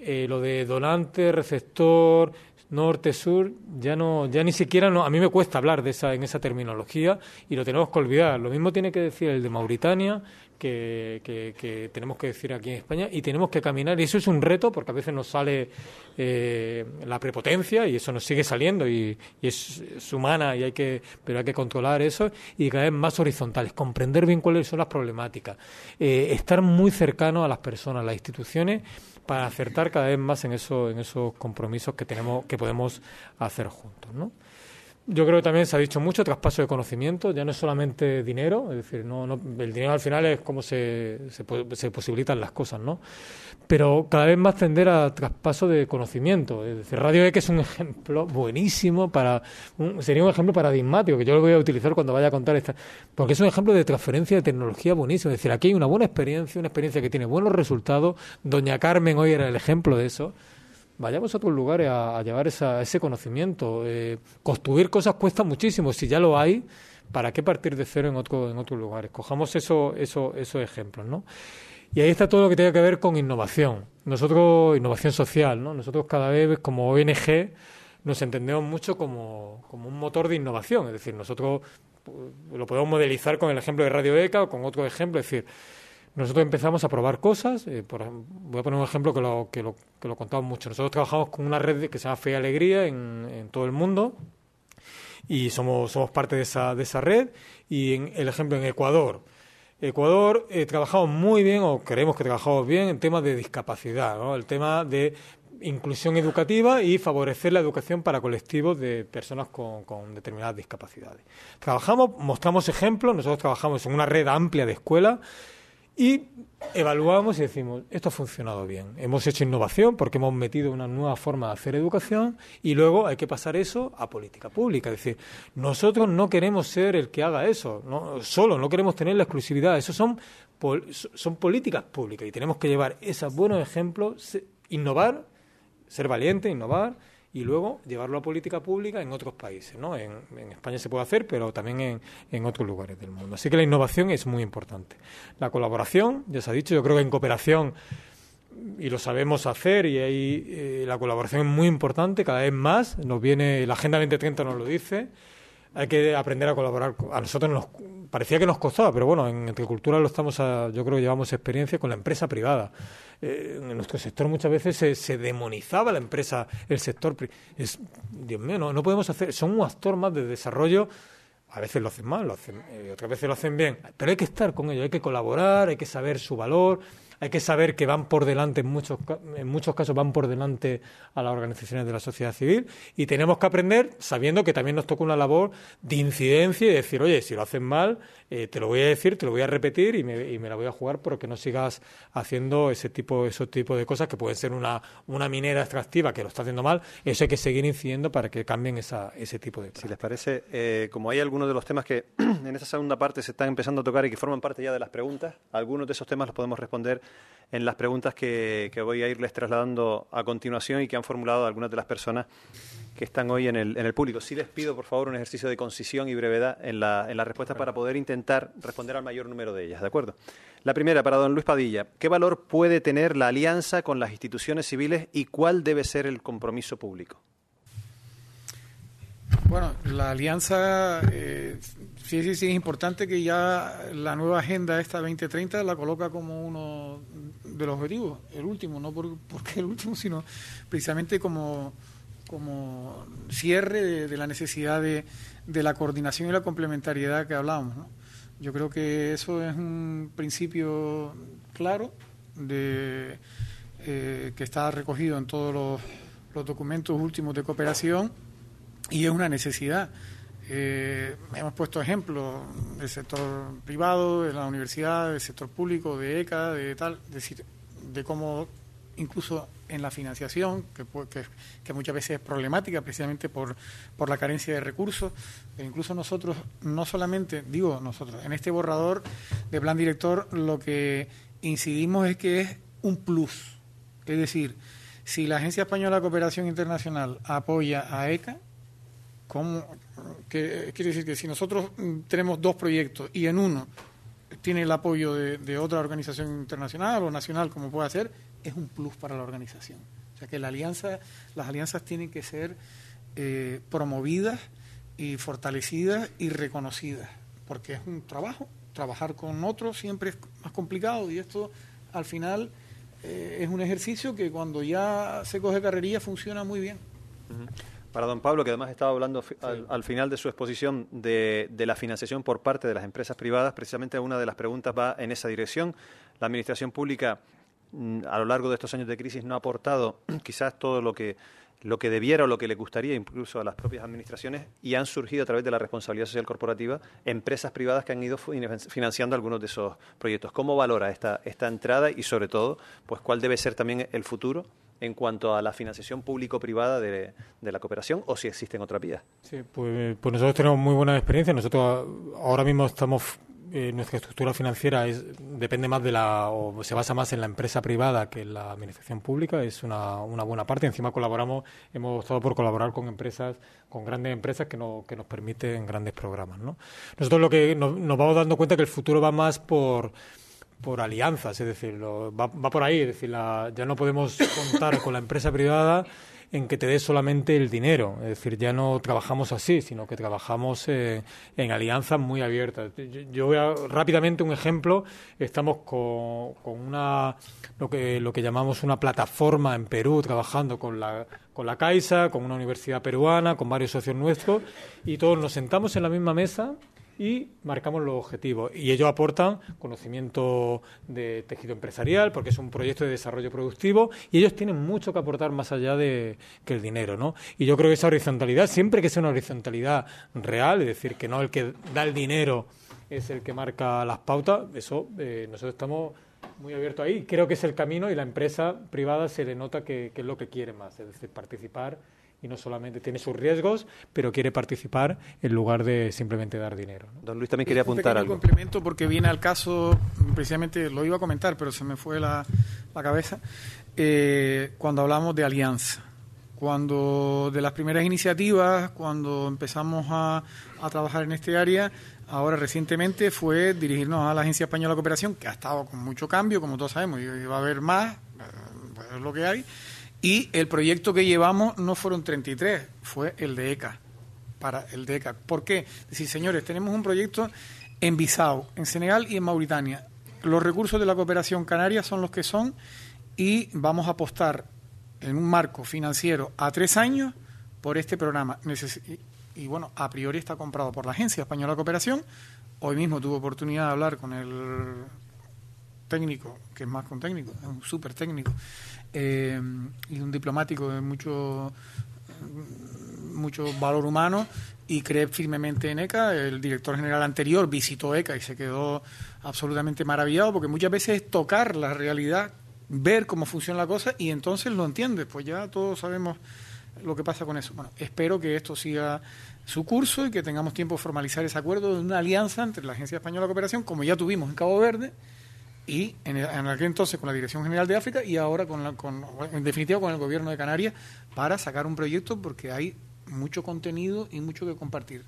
Eh, lo de donante, receptor, norte, sur, ya no, ya ni siquiera no, a mí me cuesta hablar de esa, en esa terminología y lo tenemos que olvidar. Lo mismo tiene que decir el de Mauritania, que, que, tenemos que decir aquí en España, y tenemos que caminar, y eso es un reto, porque a veces nos sale eh, la prepotencia, y eso nos sigue saliendo, y, es, humana, y hay que, pero hay que controlar eso, y cada vez más horizontales, comprender bien cuáles son las problemáticas, eh, estar muy cercano a las personas, las instituciones, para acertar cada vez más en, eso, en esos compromisos que tenemos que podemos hacer juntos, ¿no? Yo creo que también se ha dicho mucho traspaso de conocimiento, ya no es solamente dinero, es decir, no, no el dinero al final es cómo se, se, posibilitan las cosas, ¿no? Pero cada vez más tender a traspaso de conocimiento. Es decir, Radio que es un *laughs* ejemplo buenísimo para. sería un ejemplo paradigmático que yo lo voy a utilizar cuando vaya a contar esta. Porque es un ejemplo de transferencia de tecnología buenísimo. Es decir, aquí hay una buena experiencia, una experiencia que tiene buenos resultados. Doña Carmen hoy era el ejemplo de eso vayamos a otros lugares a, llevar ese conocimiento. Eh, construir cosas cuesta muchísimo, si ya lo hay, ¿para qué partir de cero en, otro, en otros lugares? Cojamos eso, eso, esos ejemplos, ¿no? Y ahí está todo lo que tiene que ver con innovación. Nosotros, innovación social, ¿no? Nosotros cada vez como ONG nos entendemos mucho como, como un motor de innovación. Es decir, nosotros pues, lo podemos modelizar con el ejemplo de Radio ECA o con otro ejemplo. Es decir, nosotros empezamos a probar cosas. Eh, por, voy a poner un ejemplo que lo, que lo, que lo contamos mucho. Nosotros trabajamos con una red que se llama Fe y Alegría en, en todo el mundo y somos, somos parte de esa, de esa red. Y en el ejemplo en Ecuador. Ecuador eh, trabajamos muy bien, o creemos que trabajamos bien, en temas de discapacidad, ¿no? el tema de inclusión educativa y favorecer la educación para colectivos de personas con, con, determinadas discapacidades. Trabajamos, mostramos ejemplos, nosotros trabajamos en una red amplia de escuelas y evaluamos y decimos, esto ha funcionado bien. Hemos hecho innovación porque hemos metido una nueva forma de hacer educación y luego hay que pasar eso a política pública. Es decir, nosotros no queremos ser el que haga eso, no, solo no queremos tener la exclusividad. Eso son, son políticas públicas y tenemos que llevar esos buenos ejemplos, innovar, ser valiente, innovar y luego llevarlo a política pública en otros países. ¿no? En, en España se puede hacer, pero también en, en, otros lugares del mundo. Así que la innovación es muy importante. La colaboración, ya se ha dicho, yo creo que en cooperación, y lo sabemos hacer, y ahí eh, la colaboración es muy importante, cada vez más, nos viene, la Agenda 2030 nos lo dice, hay que aprender a colaborar. A nosotros nos parecía que nos costaba, pero bueno, en Agricultura lo estamos, a, yo creo que llevamos experiencia con la empresa privada. Eh, en nuestro sector muchas veces se, se, demonizaba la empresa, el sector. Es, Dios mío, no, no podemos hacer. Son un actor más de desarrollo. A veces lo hacen mal, lo hacen, eh, otras veces lo hacen bien. Pero hay que estar con ellos, hay que colaborar, hay que saber su valor hay que saber que van por delante, en muchos, en muchos casos van por delante a las organizaciones de la sociedad civil y tenemos que aprender sabiendo que también nos toca una labor de incidencia y decir, oye, si lo hacen mal, eh, te lo voy a decir, te lo voy a repetir y me, y me la voy a jugar porque no sigas haciendo ese tipo, esos tipos de cosas que pueden ser una, una minera extractiva que lo está haciendo mal, eso hay que seguir incidiendo para que cambien esa, ese tipo de. Si les parece, eh, como hay algunos de los temas que *clears throat* en esa segunda parte se están empezando a tocar y que forman parte ya de las preguntas, algunos de esos temas los podemos responder en las preguntas que, que, voy a irles trasladando a continuación y que han formulado algunas de las personas que están hoy en el, en el público. Sí les pido, por favor, un ejercicio de concisión y brevedad en en la respuesta para poder intentar responder al mayor número de ellas, ¿de acuerdo? La primera, para don Luis Padilla. ¿Qué valor puede tener la alianza con las instituciones civiles y cuál debe ser el compromiso público? Bueno, la alianza, eh, sí, sí, sí, es importante que ya la nueva agenda esta 2030 la coloca como uno de los objetivos, el último, no por, *laughs* porque el último, sino precisamente como, como cierre de, la necesidad de, de, la coordinación y la complementariedad que hablábamos. Yo creo que eso es un principio claro de, eh, que está recogido en todos los, los documentos últimos de cooperación y es una necesidad. Eh, hemos puesto ejemplos del sector privado, de la universidad, del sector público, de ECA, de tal, de, de cómo incluso en la financiación, que, que, que, muchas veces es problemática precisamente por, por la carencia de recursos, pero incluso nosotros, no solamente, digo nosotros, en este borrador de plan director lo que incidimos es que es un plus, es decir, si la Agencia Española de Cooperación Internacional apoya a ECA, ¿Cómo? Que, quiere decir que si nosotros tenemos dos proyectos y en uno tiene el apoyo de, otra organización internacional o nacional, como puede ser, es un plus para la organización. O sea que la alianza, las alianzas tienen que ser eh, promovidas y fortalecidas y reconocidas, porque es un trabajo. Trabajar con otros siempre es más complicado y esto al final eh, es un ejercicio que cuando ya se coge carrería funciona muy bien. Para don Pablo, que además estaba hablando al, final de su exposición de, de, la financiación por parte de las empresas privadas, precisamente una de las preguntas va en esa dirección. La administración pública mm, a lo largo de estos años de crisis no ha aportado *clears throat* quizás todo lo que lo que debiera o lo que le gustaría incluso a las propias administraciones y han surgido a través de la responsabilidad social corporativa empresas privadas que han ido financiando algunos de esos proyectos. ¿Cómo valora esta, esta entrada y sobre todo pues cuál debe ser también el futuro en cuanto a la financiación público-privada de, de, la cooperación o si existen otras vías. Sí, pues, pues, nosotros tenemos muy buena experiencia. Nosotros ahora mismo estamos, eh, nuestra estructura financiera es, depende más de la, o se basa más en la empresa privada que en la administración pública. Es una, una buena parte. Encima colaboramos, hemos optado por colaborar con empresas, con grandes empresas que, no, que nos permiten grandes programas. ¿no? Nosotros lo que nos, nos vamos dando cuenta que el futuro va más por por alianzas, es decir, va, por ahí, es decir, ya no podemos contar con la empresa privada en que te dé solamente el dinero. Es decir, ya no trabajamos así, sino que trabajamos eh, en alianzas muy abiertas. Yo, voy a, rápidamente un ejemplo. Estamos con, una lo que lo que llamamos una plataforma en Perú, trabajando con la con la Caixa, con una universidad peruana, con varios socios nuestros, y todos nos sentamos en la misma mesa y marcamos los objetivos. Y ellos aportan conocimiento de tejido empresarial, porque es un proyecto de desarrollo productivo, y ellos tienen mucho que aportar más allá de que el dinero, ¿no? Y yo creo que esa horizontalidad, siempre que sea una horizontalidad real, es decir, que no el que da el dinero es el que marca las pautas, eso eh, nosotros estamos muy abiertos ahí. Creo que es el camino y la empresa privada se le nota que, que es lo que quiere más, es decir, participar y no solamente tiene sus riesgos, pero quiere participar en lugar de simplemente dar dinero. Don Luis también quería apuntar algo. Un complemento porque viene al caso, precisamente lo iba a comentar, pero se me fue la, la cabeza, eh, cuando hablamos de alianza. Cuando de las primeras iniciativas, cuando empezamos a, a trabajar en este área, ahora recientemente fue dirigirnos a la Agencia Española de Cooperación, que ha estado con mucho cambio, como todos sabemos, y va a haber más, eh, pues es lo que hay y el proyecto que llevamos no fueron 33, fue el de ECA, para el de ECA. ¿Por qué? Decir, señores, tenemos un proyecto en Bissau, en Senegal y en Mauritania. Los recursos de la cooperación canaria son los que son y vamos a apostar en un marco financiero a tres años por este programa. y, bueno, a priori está comprado por la Agencia Española de Cooperación. Hoy mismo tuve oportunidad de hablar con el técnico, que es más que un técnico, es un súper técnico, eh, y un diplomático de mucho, mucho valor humano y cree firmemente en ECA. El director general anterior visitó ECA y se quedó absolutamente maravillado porque muchas veces es tocar la realidad, ver cómo funciona la cosa y entonces lo entiendes. Pues ya todos sabemos lo que pasa con eso. Bueno, espero que esto siga su curso y que tengamos tiempo de formalizar ese acuerdo de una alianza entre la Agencia Española de Cooperación, como ya tuvimos en Cabo Verde, y en, aquel entonces con la Dirección General de África y ahora con, la, con en definitiva con el Gobierno de Canarias para sacar un proyecto porque hay mucho contenido y mucho que compartir.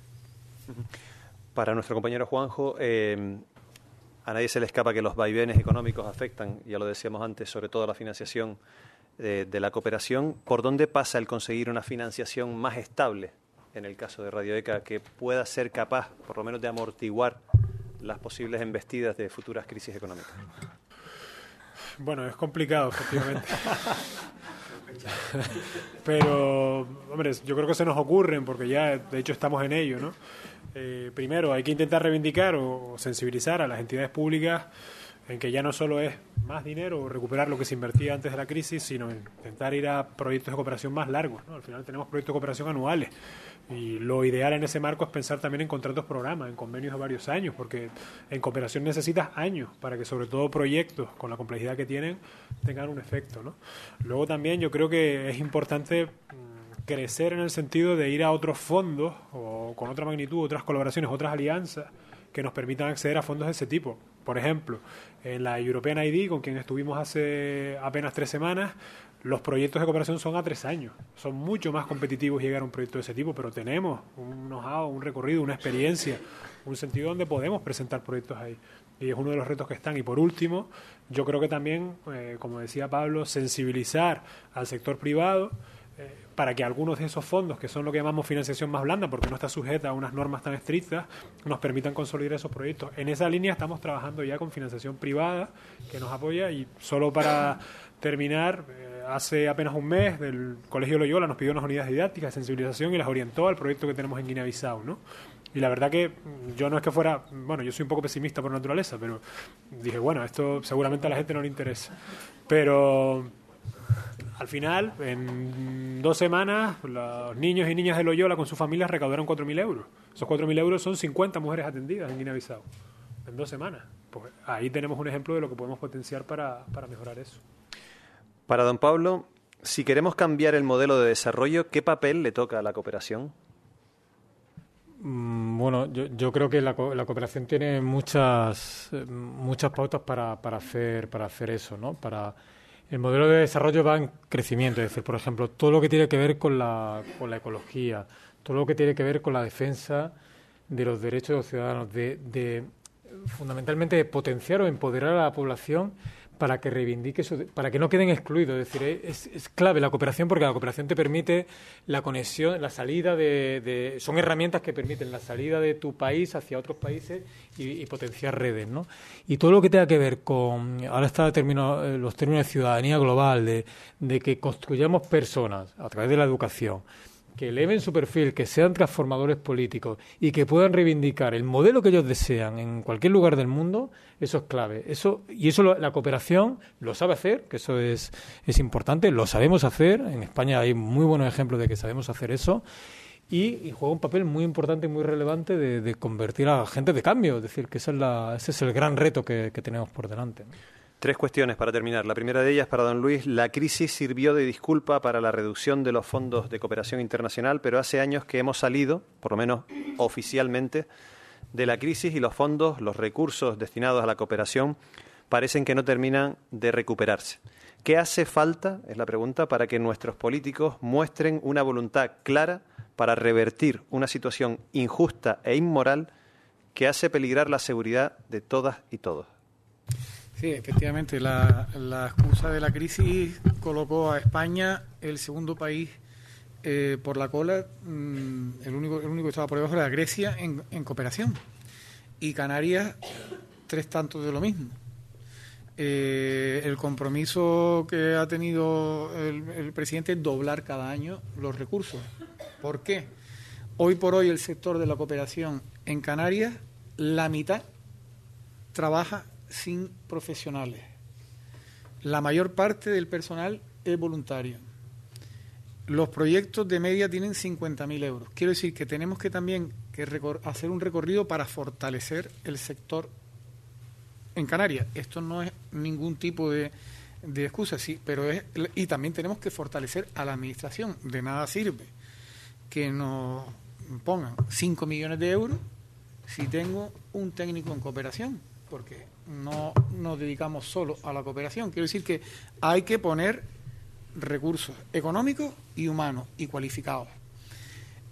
Para nuestro compañero Juanjo, eh, a nadie se le escapa que los vaivenes económicos afectan, ya lo decíamos antes, sobre todo la financiación de, de la cooperación. ¿Por dónde pasa el conseguir una financiación más estable en el caso de Radio ECA que pueda ser capaz, por lo menos, de amortiguar las posibles embestidas de futuras crisis económicas? Bueno, es complicado, efectivamente. Pero, hombre, yo creo que se nos ocurren, porque ya de hecho estamos en ello, ¿no? Eh, primero, hay que intentar reivindicar o sensibilizar a las entidades públicas en que ya no solo es más dinero o recuperar lo que se invertía antes de la crisis, sino intentar ir a proyectos de cooperación más largos. Al final tenemos proyectos de cooperación anuales y lo ideal en ese marco es pensar también en contratos programa, en convenios de varios años, porque en cooperación necesitas años para que sobre todo proyectos con la complejidad que tienen tengan un efecto. ¿no? Luego también yo creo que es importante mm, crecer en el sentido de ir a otros fondos o con otra magnitud, otras colaboraciones, otras alianzas que nos permitan acceder a fondos de ese tipo. Por ejemplo, en la European ID, con quien estuvimos hace apenas tres semanas, los proyectos de cooperación son a tres años. Son mucho más competitivos llegar a un proyecto de ese tipo, pero tenemos un know-how, un recorrido, una experiencia, un sentido donde podemos presentar proyectos ahí. Y es uno de los retos que están. Y por último, yo creo que también, eh, como decía Pablo, sensibilizar al sector privado eh, para que algunos de esos fondos, que son lo que llamamos financiación más blanda, porque no está sujeta a unas normas tan estrictas, nos permitan consolidar esos proyectos. En esa línea estamos trabajando ya con financiación privada que nos apoya y solo para terminar, eh, hace apenas un mes del Colegio Loyola nos pidió unas unidades didácticas de sensibilización y las orientó al proyecto que tenemos en Guinea-Bissau, ¿no? Y la verdad que yo no es que fuera, bueno, yo soy un poco pesimista por naturaleza, pero dije, bueno, esto seguramente a la gente no le interesa. Pero al final, en dos semanas, los niños y niñas de Loyola con sus familias recaudaron 4.000 euros. Esos 4.000 euros son 50 mujeres atendidas en Guinea-Bissau. En dos semanas. Pues ahí tenemos un ejemplo de lo que podemos potenciar para, para mejorar eso. Para don Pablo, si queremos cambiar el modelo de desarrollo, ¿qué papel le toca a la cooperación? Mm, bueno, yo, yo creo que la, la, cooperación tiene muchas, muchas pautas para, para, hacer, para hacer eso, ¿no? Para, el modelo de desarrollo va en crecimiento, es decir, por ejemplo, todo lo que tiene que ver con la, con la ecología, todo lo que tiene que ver con la defensa de los derechos de los ciudadanos, de, fundamentalmente potenciar o empoderar a la población para que reivindique, para que no queden excluidos. Es decir, es, clave la cooperación porque la cooperación te permite la conexión, la salida de, son herramientas que permiten la salida de tu país hacia otros países y, potenciar redes, ¿no? Y todo lo que tenga que ver con, ahora está término, eh, los términos de ciudadanía global, de, de que construyamos personas a través de la educación que eleven su perfil, que sean transformadores políticos y que puedan reivindicar el modelo que ellos desean en cualquier lugar del mundo, eso es clave. Eso, y eso la cooperación lo sabe hacer, que eso es, es importante, lo sabemos hacer. En España hay muy buenos ejemplos de que sabemos hacer eso. Y, juega un papel muy importante y muy relevante de, convertir a gente de cambio. Es decir, que esa es la, ese es el gran reto que tenemos por delante. Tres cuestiones para terminar. La primera de ellas para don Luis. La crisis sirvió de disculpa para la reducción de los fondos de cooperación internacional, pero hace años que hemos salido, por lo menos oficialmente, de la crisis y los fondos, los recursos destinados a la cooperación, parecen que no terminan de recuperarse. ¿Qué hace falta, es la pregunta, para que nuestros políticos muestren una voluntad clara para revertir una situación injusta e inmoral que hace peligrar la seguridad de todas y todos? Sí, efectivamente, la, excusa de la crisis colocó a España el segundo país eh, por la cola, mm, el, único, el único que estaba por debajo era Grecia en, cooperación. Y Canarias, tres tantos de lo mismo. Eh, el compromiso que ha tenido el, el, presidente es doblar cada año los recursos. ¿Por qué? Hoy por hoy el sector de la cooperación en Canarias, la mitad trabaja sin profesionales. La mayor parte del personal es voluntario. Los proyectos de media tienen 50.000 euros. Quiero decir que tenemos que también que hacer un recorrido para fortalecer el sector en Canarias. Esto no es ningún tipo de, de excusa, sí, pero es y también tenemos que fortalecer a la administración. De nada sirve que nos pongan 5 millones de euros si tengo un técnico en cooperación, porque no nos dedicamos solo a la cooperación. Quiero decir que hay que poner recursos económicos y humanos y cualificados.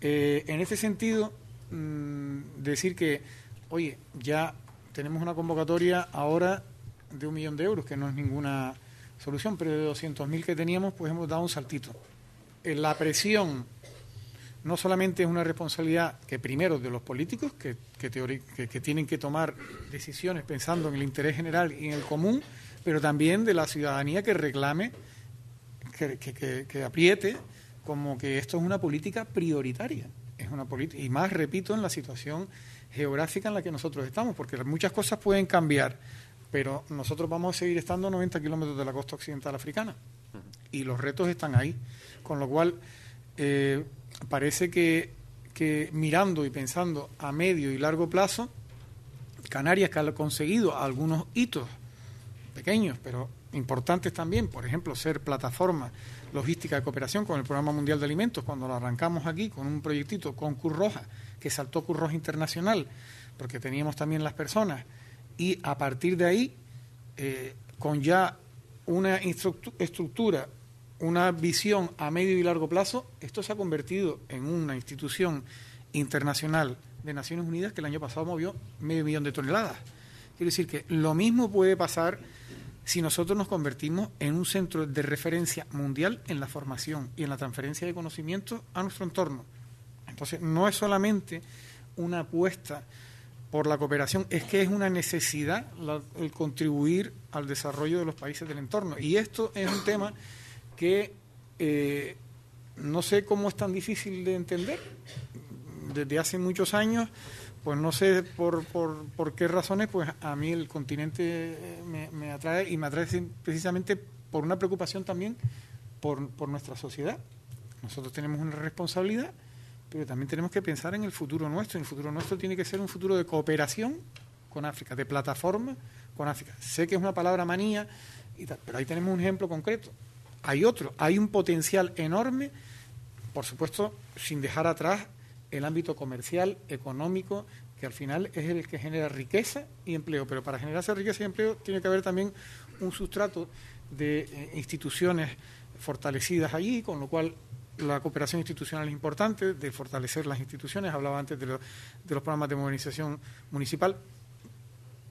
Eh, en ese sentido, mm, decir que, oye, ya tenemos una convocatoria ahora de un millón de euros, que no es ninguna solución, pero de 200.000 que teníamos, pues hemos dado un saltito. En la presión no solamente es una responsabilidad que primero de los políticos, que, que, tienen que tomar decisiones pensando en el interés general y en el común, pero también de la ciudadanía que reclame, que, apriete como que esto es una política prioritaria. Es una y más, repito, en la situación geográfica en la que nosotros estamos, porque muchas cosas pueden cambiar, pero nosotros vamos a seguir estando a 90 kilómetros de la costa occidental africana. Y los retos están ahí, con lo cual eh, parece que, mirando y pensando a medio y largo plazo, Canarias que ha conseguido algunos hitos pequeños, pero importantes también, por ejemplo, ser plataforma logística de cooperación con el Programa Mundial de Alimentos, cuando lo arrancamos aquí con un proyectito con Cruz Roja, que saltó Cruz Roja Internacional, porque teníamos también las personas, y a partir de ahí, eh, con ya una estructura una visión a medio y largo plazo, esto se ha convertido en una institución internacional de Naciones Unidas que el año pasado movió medio millón de toneladas. Quiero decir que lo mismo puede pasar si nosotros nos convertimos en un centro de referencia mundial en la formación y en la transferencia de conocimientos a nuestro entorno. Entonces, no es solamente una apuesta por la cooperación, es que es una necesidad el contribuir al desarrollo de los países del entorno. Y esto es un tema que eh, no sé cómo es tan difícil de entender. Desde hace muchos años, pues no sé por, por, por qué razones, pues a mí el continente me, atrae y me atrae precisamente por una preocupación también por, por nuestra sociedad. Nosotros tenemos una responsabilidad, pero también tenemos que pensar en el futuro nuestro. El futuro nuestro tiene que ser un futuro de cooperación con África, de plataforma con África. Sé que es una palabra manía, y pero ahí tenemos un ejemplo concreto hay otro, hay un potencial enorme, por supuesto, sin dejar atrás el ámbito comercial, económico, que al final es el que genera riqueza y empleo. Pero para generar esa riqueza y empleo tiene que haber también un sustrato de eh, instituciones fortalecidas allí, con lo cual la cooperación institucional es importante, de fortalecer las instituciones. Hablaba antes de, de los programas de modernización municipal.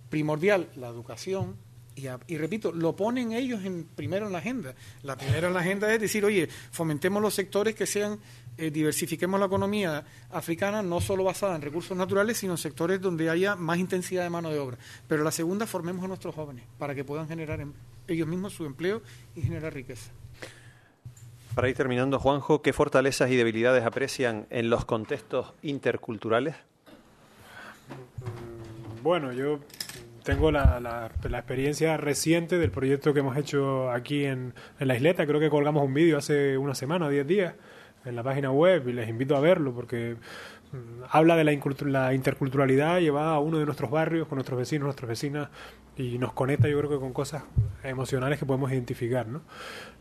primordial la educación, y, repito, lo ponen ellos en, primero en la agenda. La primera en la agenda es decir, oye, fomentemos los sectores que sean, eh, diversifiquemos la economía africana, no solo basada en recursos naturales, sino en sectores donde haya más intensidad de mano de obra. Pero la segunda, formemos a nuestros jóvenes para que puedan generar ellos mismos su empleo y generar riqueza. Para ir terminando, Juanjo, ¿qué fortalezas y debilidades aprecian en los contextos interculturales? Bueno, yo tengo la, la, experiencia reciente del proyecto que hemos hecho aquí en, en la isleta. Creo que colgamos un vídeo hace una semana, diez días, en la página web y les invito a verlo porque mm, habla de la, interculturalidad llevada a uno de nuestros barrios con nuestros vecinos, nuestras vecinas y nos conecta yo creo que con cosas emocionales que podemos identificar. ¿no?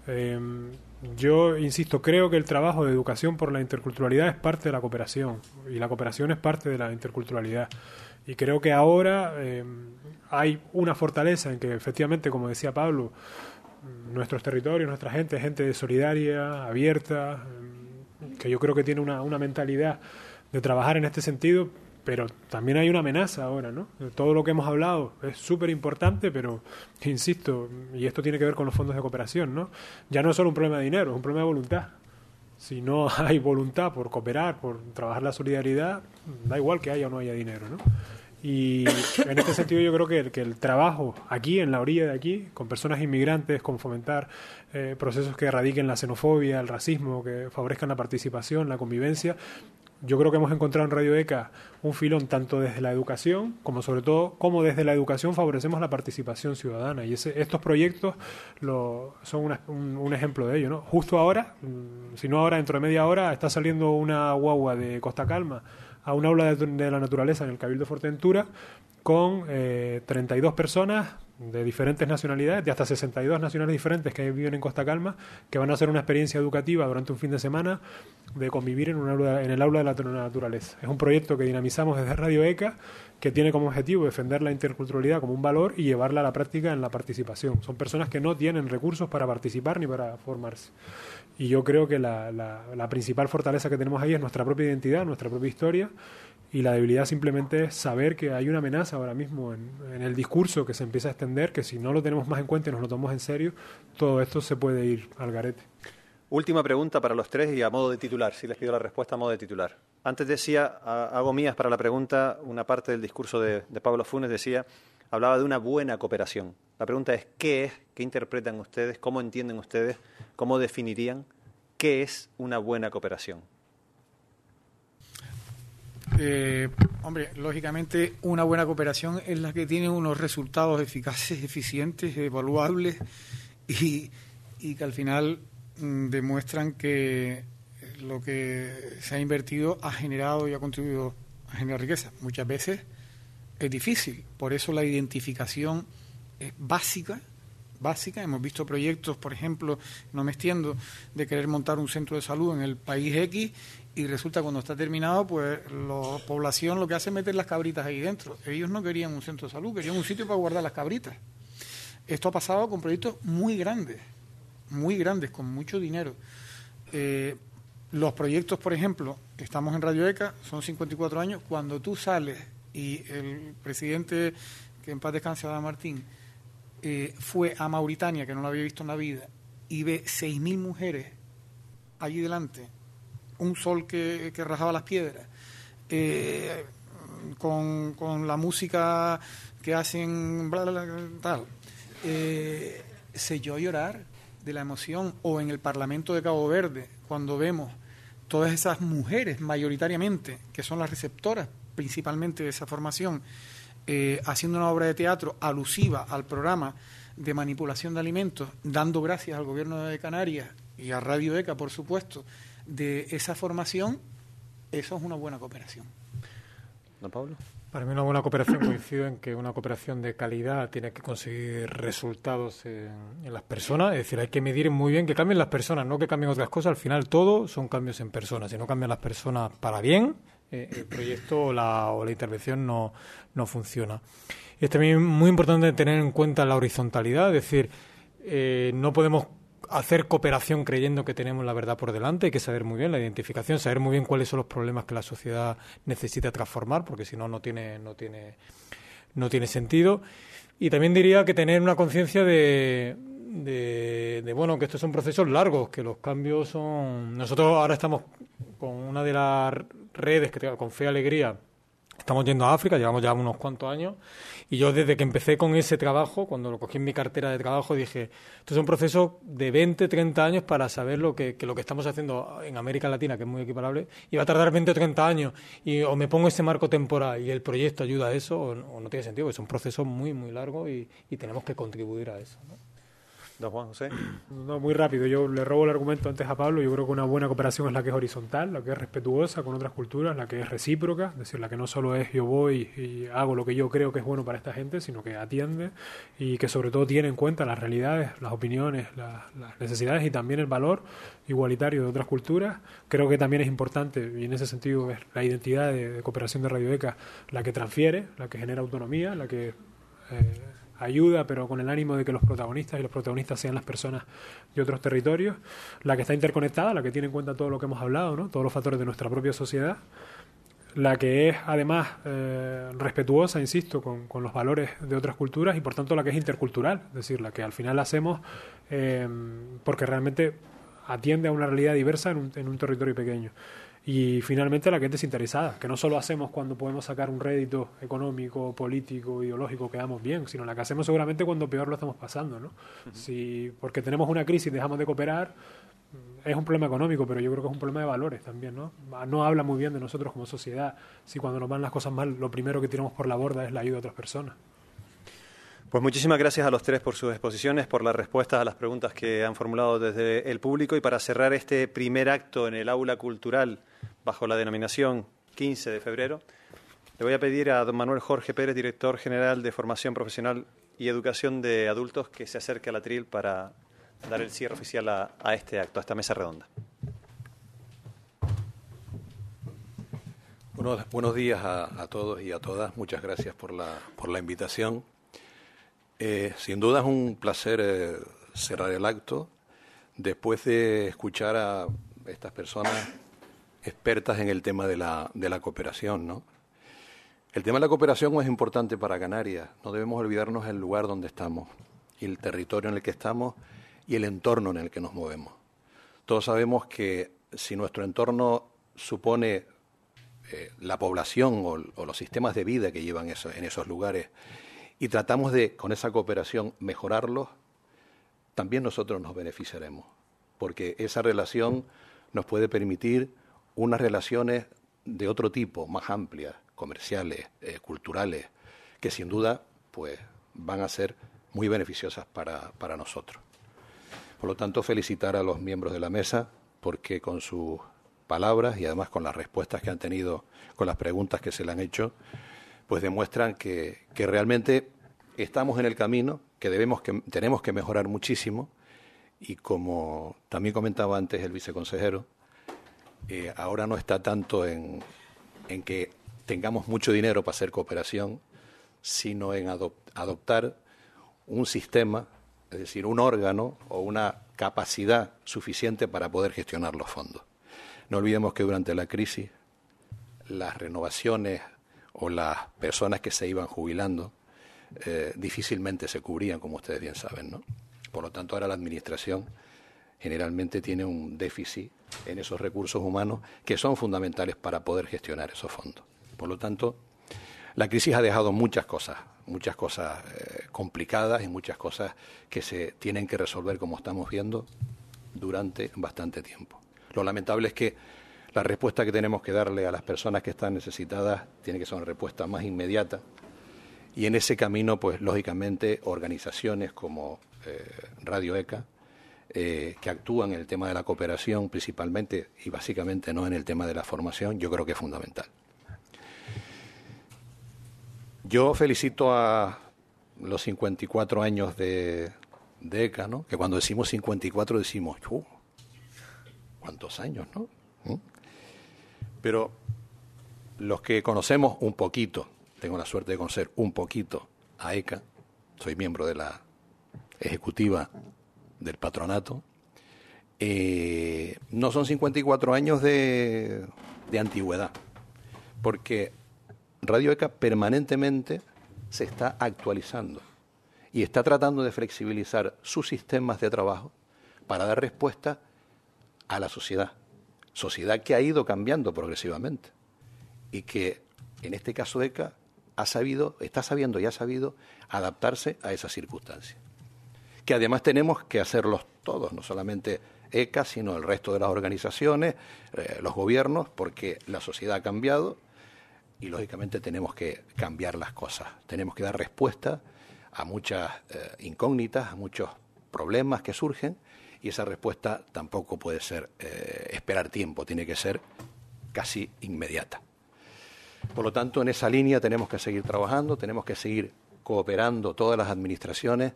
Em, yo insisto, creo que el trabajo de educación por la interculturalidad es parte de la cooperación y la cooperación es parte de la interculturalidad. Y creo que ahora eh, hay una fortaleza en que efectivamente, como decía Pablo, nuestros territorios, nuestra gente gente solidaria, abierta, que yo creo que tiene una, una mentalidad de trabajar en este sentido, pero también hay una amenaza ahora, ¿no? Todo lo que hemos hablado es súper importante, pero insisto, y esto tiene que ver con los fondos de cooperación, ¿no? Ya no es solo un problema de dinero, es un problema de voluntad. Si no *laughs* hay voluntad por cooperar, por trabajar la solidaridad, da igual que haya o no haya dinero, ¿no? Y en este sentido yo creo que el, que el trabajo aquí, en la orilla de aquí, con personas inmigrantes, con fomentar eh, procesos que erradiquen la xenofobia, el racismo, que favorezcan la participación, la convivencia, yo creo que hemos encontrado en Radio ECA un filón tanto desde la educación como sobre todo como desde la educación favorecemos la participación ciudadana y ese, estos proyectos lo, son un, un, ejemplo de ello. ¿no? Justo ahora, mm, si no ahora dentro de media hora, está saliendo una guagua de Costa Calma a un aula de, la naturaleza en el Cabildo Fortentura con eh, 32 personas de diferentes nacionalidades, de hasta 62 nacionales diferentes que viven en Costa Calma, que van a hacer una experiencia educativa durante un fin de semana de convivir en, el aula de la naturaleza. Es un proyecto que dinamizamos desde Radio ECA, que tiene como objetivo defender la interculturalidad como un valor y llevarla a la práctica en la participación. Son personas que no tienen recursos para participar ni para formarse. Y yo creo que la, la, principal fortaleza que tenemos ahí es nuestra propia identidad, nuestra propia historia, y la debilidad simplemente es saber que hay una amenaza ahora mismo en, el discurso que se empieza a extender, que si no lo tenemos más en cuenta y nos lo tomamos en serio, todo esto se puede ir al garete. Última pregunta para los tres y a modo de titular, si les pido la respuesta a modo de titular. Antes decía, hago mías para la pregunta, una parte del discurso de, de Pablo Funes decía, hablaba de una buena cooperación. La pregunta es, ¿qué es? ¿Qué interpretan ustedes? ¿Cómo entienden ustedes? ¿Cómo definirían qué es una buena cooperación? Eh, hombre, lógicamente una buena cooperación es la que tiene unos resultados eficaces, *laughs* eficientes, evaluables y, y que al final mm, demuestran que lo que se ha invertido ha generado y ha contribuido a generar riqueza. Muchas veces es difícil. Por eso la identificación es básica, básica. Hemos visto proyectos, por ejemplo, no me extiendo, de querer montar un centro de salud en el país X y resulta cuando está terminado, pues la población lo que hace es meter las cabritas ahí dentro. Ellos no querían un centro de salud, querían un sitio para guardar las cabritas. Esto ha pasado con proyectos muy grandes, muy grandes, con mucho dinero. Eh, los proyectos, por ejemplo, estamos en Radio ECA, son 54 años, cuando tú sales y el presidente, que en paz descanse, Adam Martín, eh, fue a Mauritania, que no lo había visto en la vida, y ve 6.000 mujeres allí delante, un sol que, que rajaba las piedras, eh, con, con, la música que hacen, bla, bla, tal, eh, se yo llorar de la emoción, o en el Parlamento de Cabo Verde, cuando vemos todas esas mujeres mayoritariamente, que son las receptoras principalmente de esa formación, eh, haciendo una obra de teatro alusiva al programa de manipulación de alimentos, dando gracias al gobierno de Canarias y a Radio ECA, por supuesto, de esa formación, eso es una buena cooperación. ¿Don Pablo? Para mí una buena cooperación coincido en que una cooperación de calidad tiene que conseguir resultados en, en, las personas, es decir, hay que medir muy bien que cambien las personas, no que cambien otras cosas, al final todo son cambios en personas, si no cambian las personas para bien, eh, el proyecto o la, o la intervención no, no funciona. Y es también muy importante tener en cuenta la horizontalidad, es decir, eh, no podemos hacer cooperación creyendo que tenemos la verdad por delante, hay que saber muy bien la identificación, saber muy bien cuáles son los problemas que la sociedad necesita transformar, porque si no, no tiene, no tiene, no tiene sentido. Y también diría que tener una conciencia de, de, bueno, que estos son procesos largos, que los cambios son... Nosotros ahora estamos con una de las redes, que con Fe Alegría, estamos yendo a África, llevamos ya unos cuantos años, y yo desde que empecé con ese trabajo, cuando lo cogí en mi cartera de trabajo, dije, esto es un proceso de 20, 30 años para saber lo que, lo que estamos haciendo en América Latina, que es muy equiparable, y va a tardar 20 o 30 años, y o me pongo ese marco temporal y el proyecto ayuda a eso, o, no tiene sentido, es un proceso muy, muy largo y, tenemos que contribuir a eso. Don Juan José. *clears throat* No, muy rápido. Yo le robo el argumento antes a Pablo. Yo creo que una buena cooperación es la que es horizontal, la que es respetuosa con otras culturas, la que es recíproca, es decir, la que no solo es yo voy y hago lo que yo creo que es bueno para esta gente, sino que atiende y que sobre todo tiene en cuenta las realidades, las opiniones, las, necesidades y también el valor igualitario de otras culturas. Creo que también es importante, y en ese sentido es la identidad de, cooperación de Radio ECA la que transfiere, la que genera autonomía, la que... Eh, ayuda, pero con el ánimo de que los protagonistas y los protagonistas sean las personas de otros territorios, la que está interconectada, la que tiene en cuenta todo lo que hemos hablado, ¿no? todos los factores de nuestra propia sociedad, la que es además eh, respetuosa, insisto, con, con, los valores de otras culturas y por tanto la que es intercultural, es decir, la que al final hacemos eh, porque realmente atiende a una realidad diversa en un, en un territorio pequeño. Y finalmente la que es desinteresada, que no solo hacemos cuando podemos sacar un rédito económico, político, ideológico, quedamos bien, sino la que hacemos seguramente cuando peor lo estamos pasando. ¿no? si, porque tenemos una crisis y dejamos de cooperar, es un problema económico, pero yo creo que es un problema de valores también. ¿no? no habla muy bien de nosotros como sociedad si cuando nos van las cosas mal lo primero que tiramos por la borda es la ayuda a otras personas. Pues muchísimas gracias a los tres por sus exposiciones, por las respuestas a las preguntas que han formulado desde el público y para cerrar este primer acto en el aula cultural bajo la denominación 15 de febrero, le voy a pedir a don Manuel Jorge Pérez, director general de Formación Profesional y Educación de Adultos, que se acerque a la tril para dar el cierre oficial a, este acto, a esta mesa redonda. buenos días a, todos y a todas. Muchas gracias por la, por la invitación. Eh, sin duda es un placer eh, cerrar el acto después de escuchar a estas personas expertas en el tema de la, de la cooperación, ¿no? El tema de la cooperación es importante para Canarias. No debemos olvidarnos el lugar donde estamos, y el territorio en el que estamos y el entorno en el que nos movemos. Todos sabemos que si nuestro entorno supone eh, la población o, los sistemas de vida que llevan en esos lugares y tratamos de, con esa cooperación, mejorarlos, también nosotros nos beneficiaremos, porque esa relación nos puede permitir unas relaciones de otro tipo, más amplias, comerciales, eh, culturales, que sin duda pues, van a ser muy beneficiosas para, para nosotros. Por lo tanto, felicitar a los miembros de la mesa porque con sus palabras y además con las respuestas que han tenido, con las preguntas que se le han hecho, pues demuestran que, que realmente estamos en el camino, que, debemos que tenemos que mejorar muchísimo y como también comentaba antes el viceconsejero, eh, ahora no está tanto en, en, que tengamos mucho dinero para hacer cooperación, sino en adoptar un sistema, es decir, un órgano o una capacidad suficiente para poder gestionar los fondos. No olvidemos que durante la crisis las renovaciones o las personas que se iban jubilando eh, difícilmente se cubrían, como ustedes bien saben. ¿no? Por lo tanto, ahora la Administración generalmente tiene un déficit en esos recursos humanos que son fundamentales para poder gestionar esos fondos. Por lo tanto, la crisis ha dejado muchas cosas, muchas cosas eh, complicadas y muchas cosas que se tienen que resolver, como estamos viendo, durante bastante tiempo. Lo lamentable es que la respuesta que tenemos que darle a las personas que están necesitadas tiene que ser una respuesta más inmediata y en ese camino, pues lógicamente, organizaciones como eh, Radio ECA, eh, que actúan en el tema de la cooperación principalmente y básicamente no en el tema de la formación, yo creo que es fundamental. Yo felicito a los 54 años de, ECA, ¿no? que cuando decimos 54 decimos, ¿cuántos años? no? ¿Mm? Pero los que conocemos un poquito tengo la suerte de conocer un poquito a ECA, soy miembro de la ejecutiva del patronato. Eh, no son 54 años de, de antigüedad, porque Radio ECA permanentemente se está actualizando y está tratando de flexibilizar sus sistemas de trabajo para dar respuesta a la sociedad. Sociedad que ha ido cambiando progresivamente y que en este caso ECA ha sabido, está sabiendo y ha sabido adaptarse a esas circunstancias. Que además tenemos que hacerlos todos, no solamente ECA, sino el resto de las organizaciones, eh, los gobiernos, porque la sociedad ha cambiado y lógicamente tenemos que cambiar las cosas. Tenemos que dar respuesta a muchas eh, incógnitas, a muchos problemas que surgen y esa respuesta tampoco puede ser eh, esperar tiempo, tiene que ser casi inmediata. Por lo tanto, en esa línea tenemos que seguir trabajando, tenemos que seguir cooperando todas las administraciones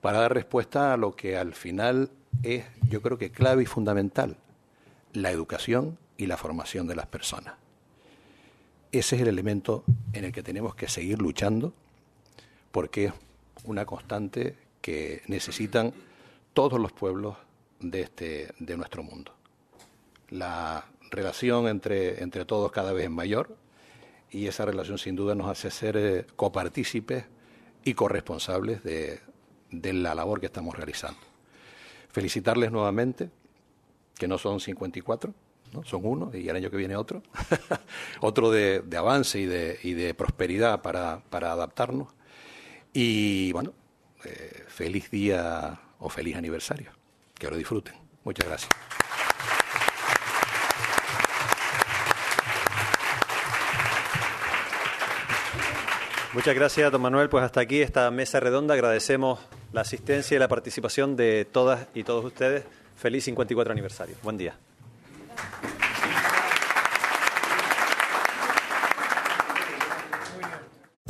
para dar respuesta a lo que al final es, yo creo que clave y fundamental, la educación y la formación de las personas. Ese es el elemento en el que tenemos que seguir luchando porque es una constante que necesitan todos los pueblos de, este, de nuestro mundo. La relación entre, entre todos cada vez es mayor y esa relación sin duda nos hace ser eh, copartícipes y corresponsables de, de la labor que estamos realizando. Felicitarles nuevamente, que no son 54, ¿no? son uno y el año que viene otro, *laughs* otro de, de, avance y de, y de prosperidad para, para adaptarnos. Y bueno, eh, feliz día o feliz aniversario. Que lo disfruten. Muchas gracias. Muchas gracias, don Manuel. Pues hasta aquí esta mesa redonda. Agradecemos la asistencia y la participación de todas y todos ustedes. Feliz 54 aniversario. Buen día.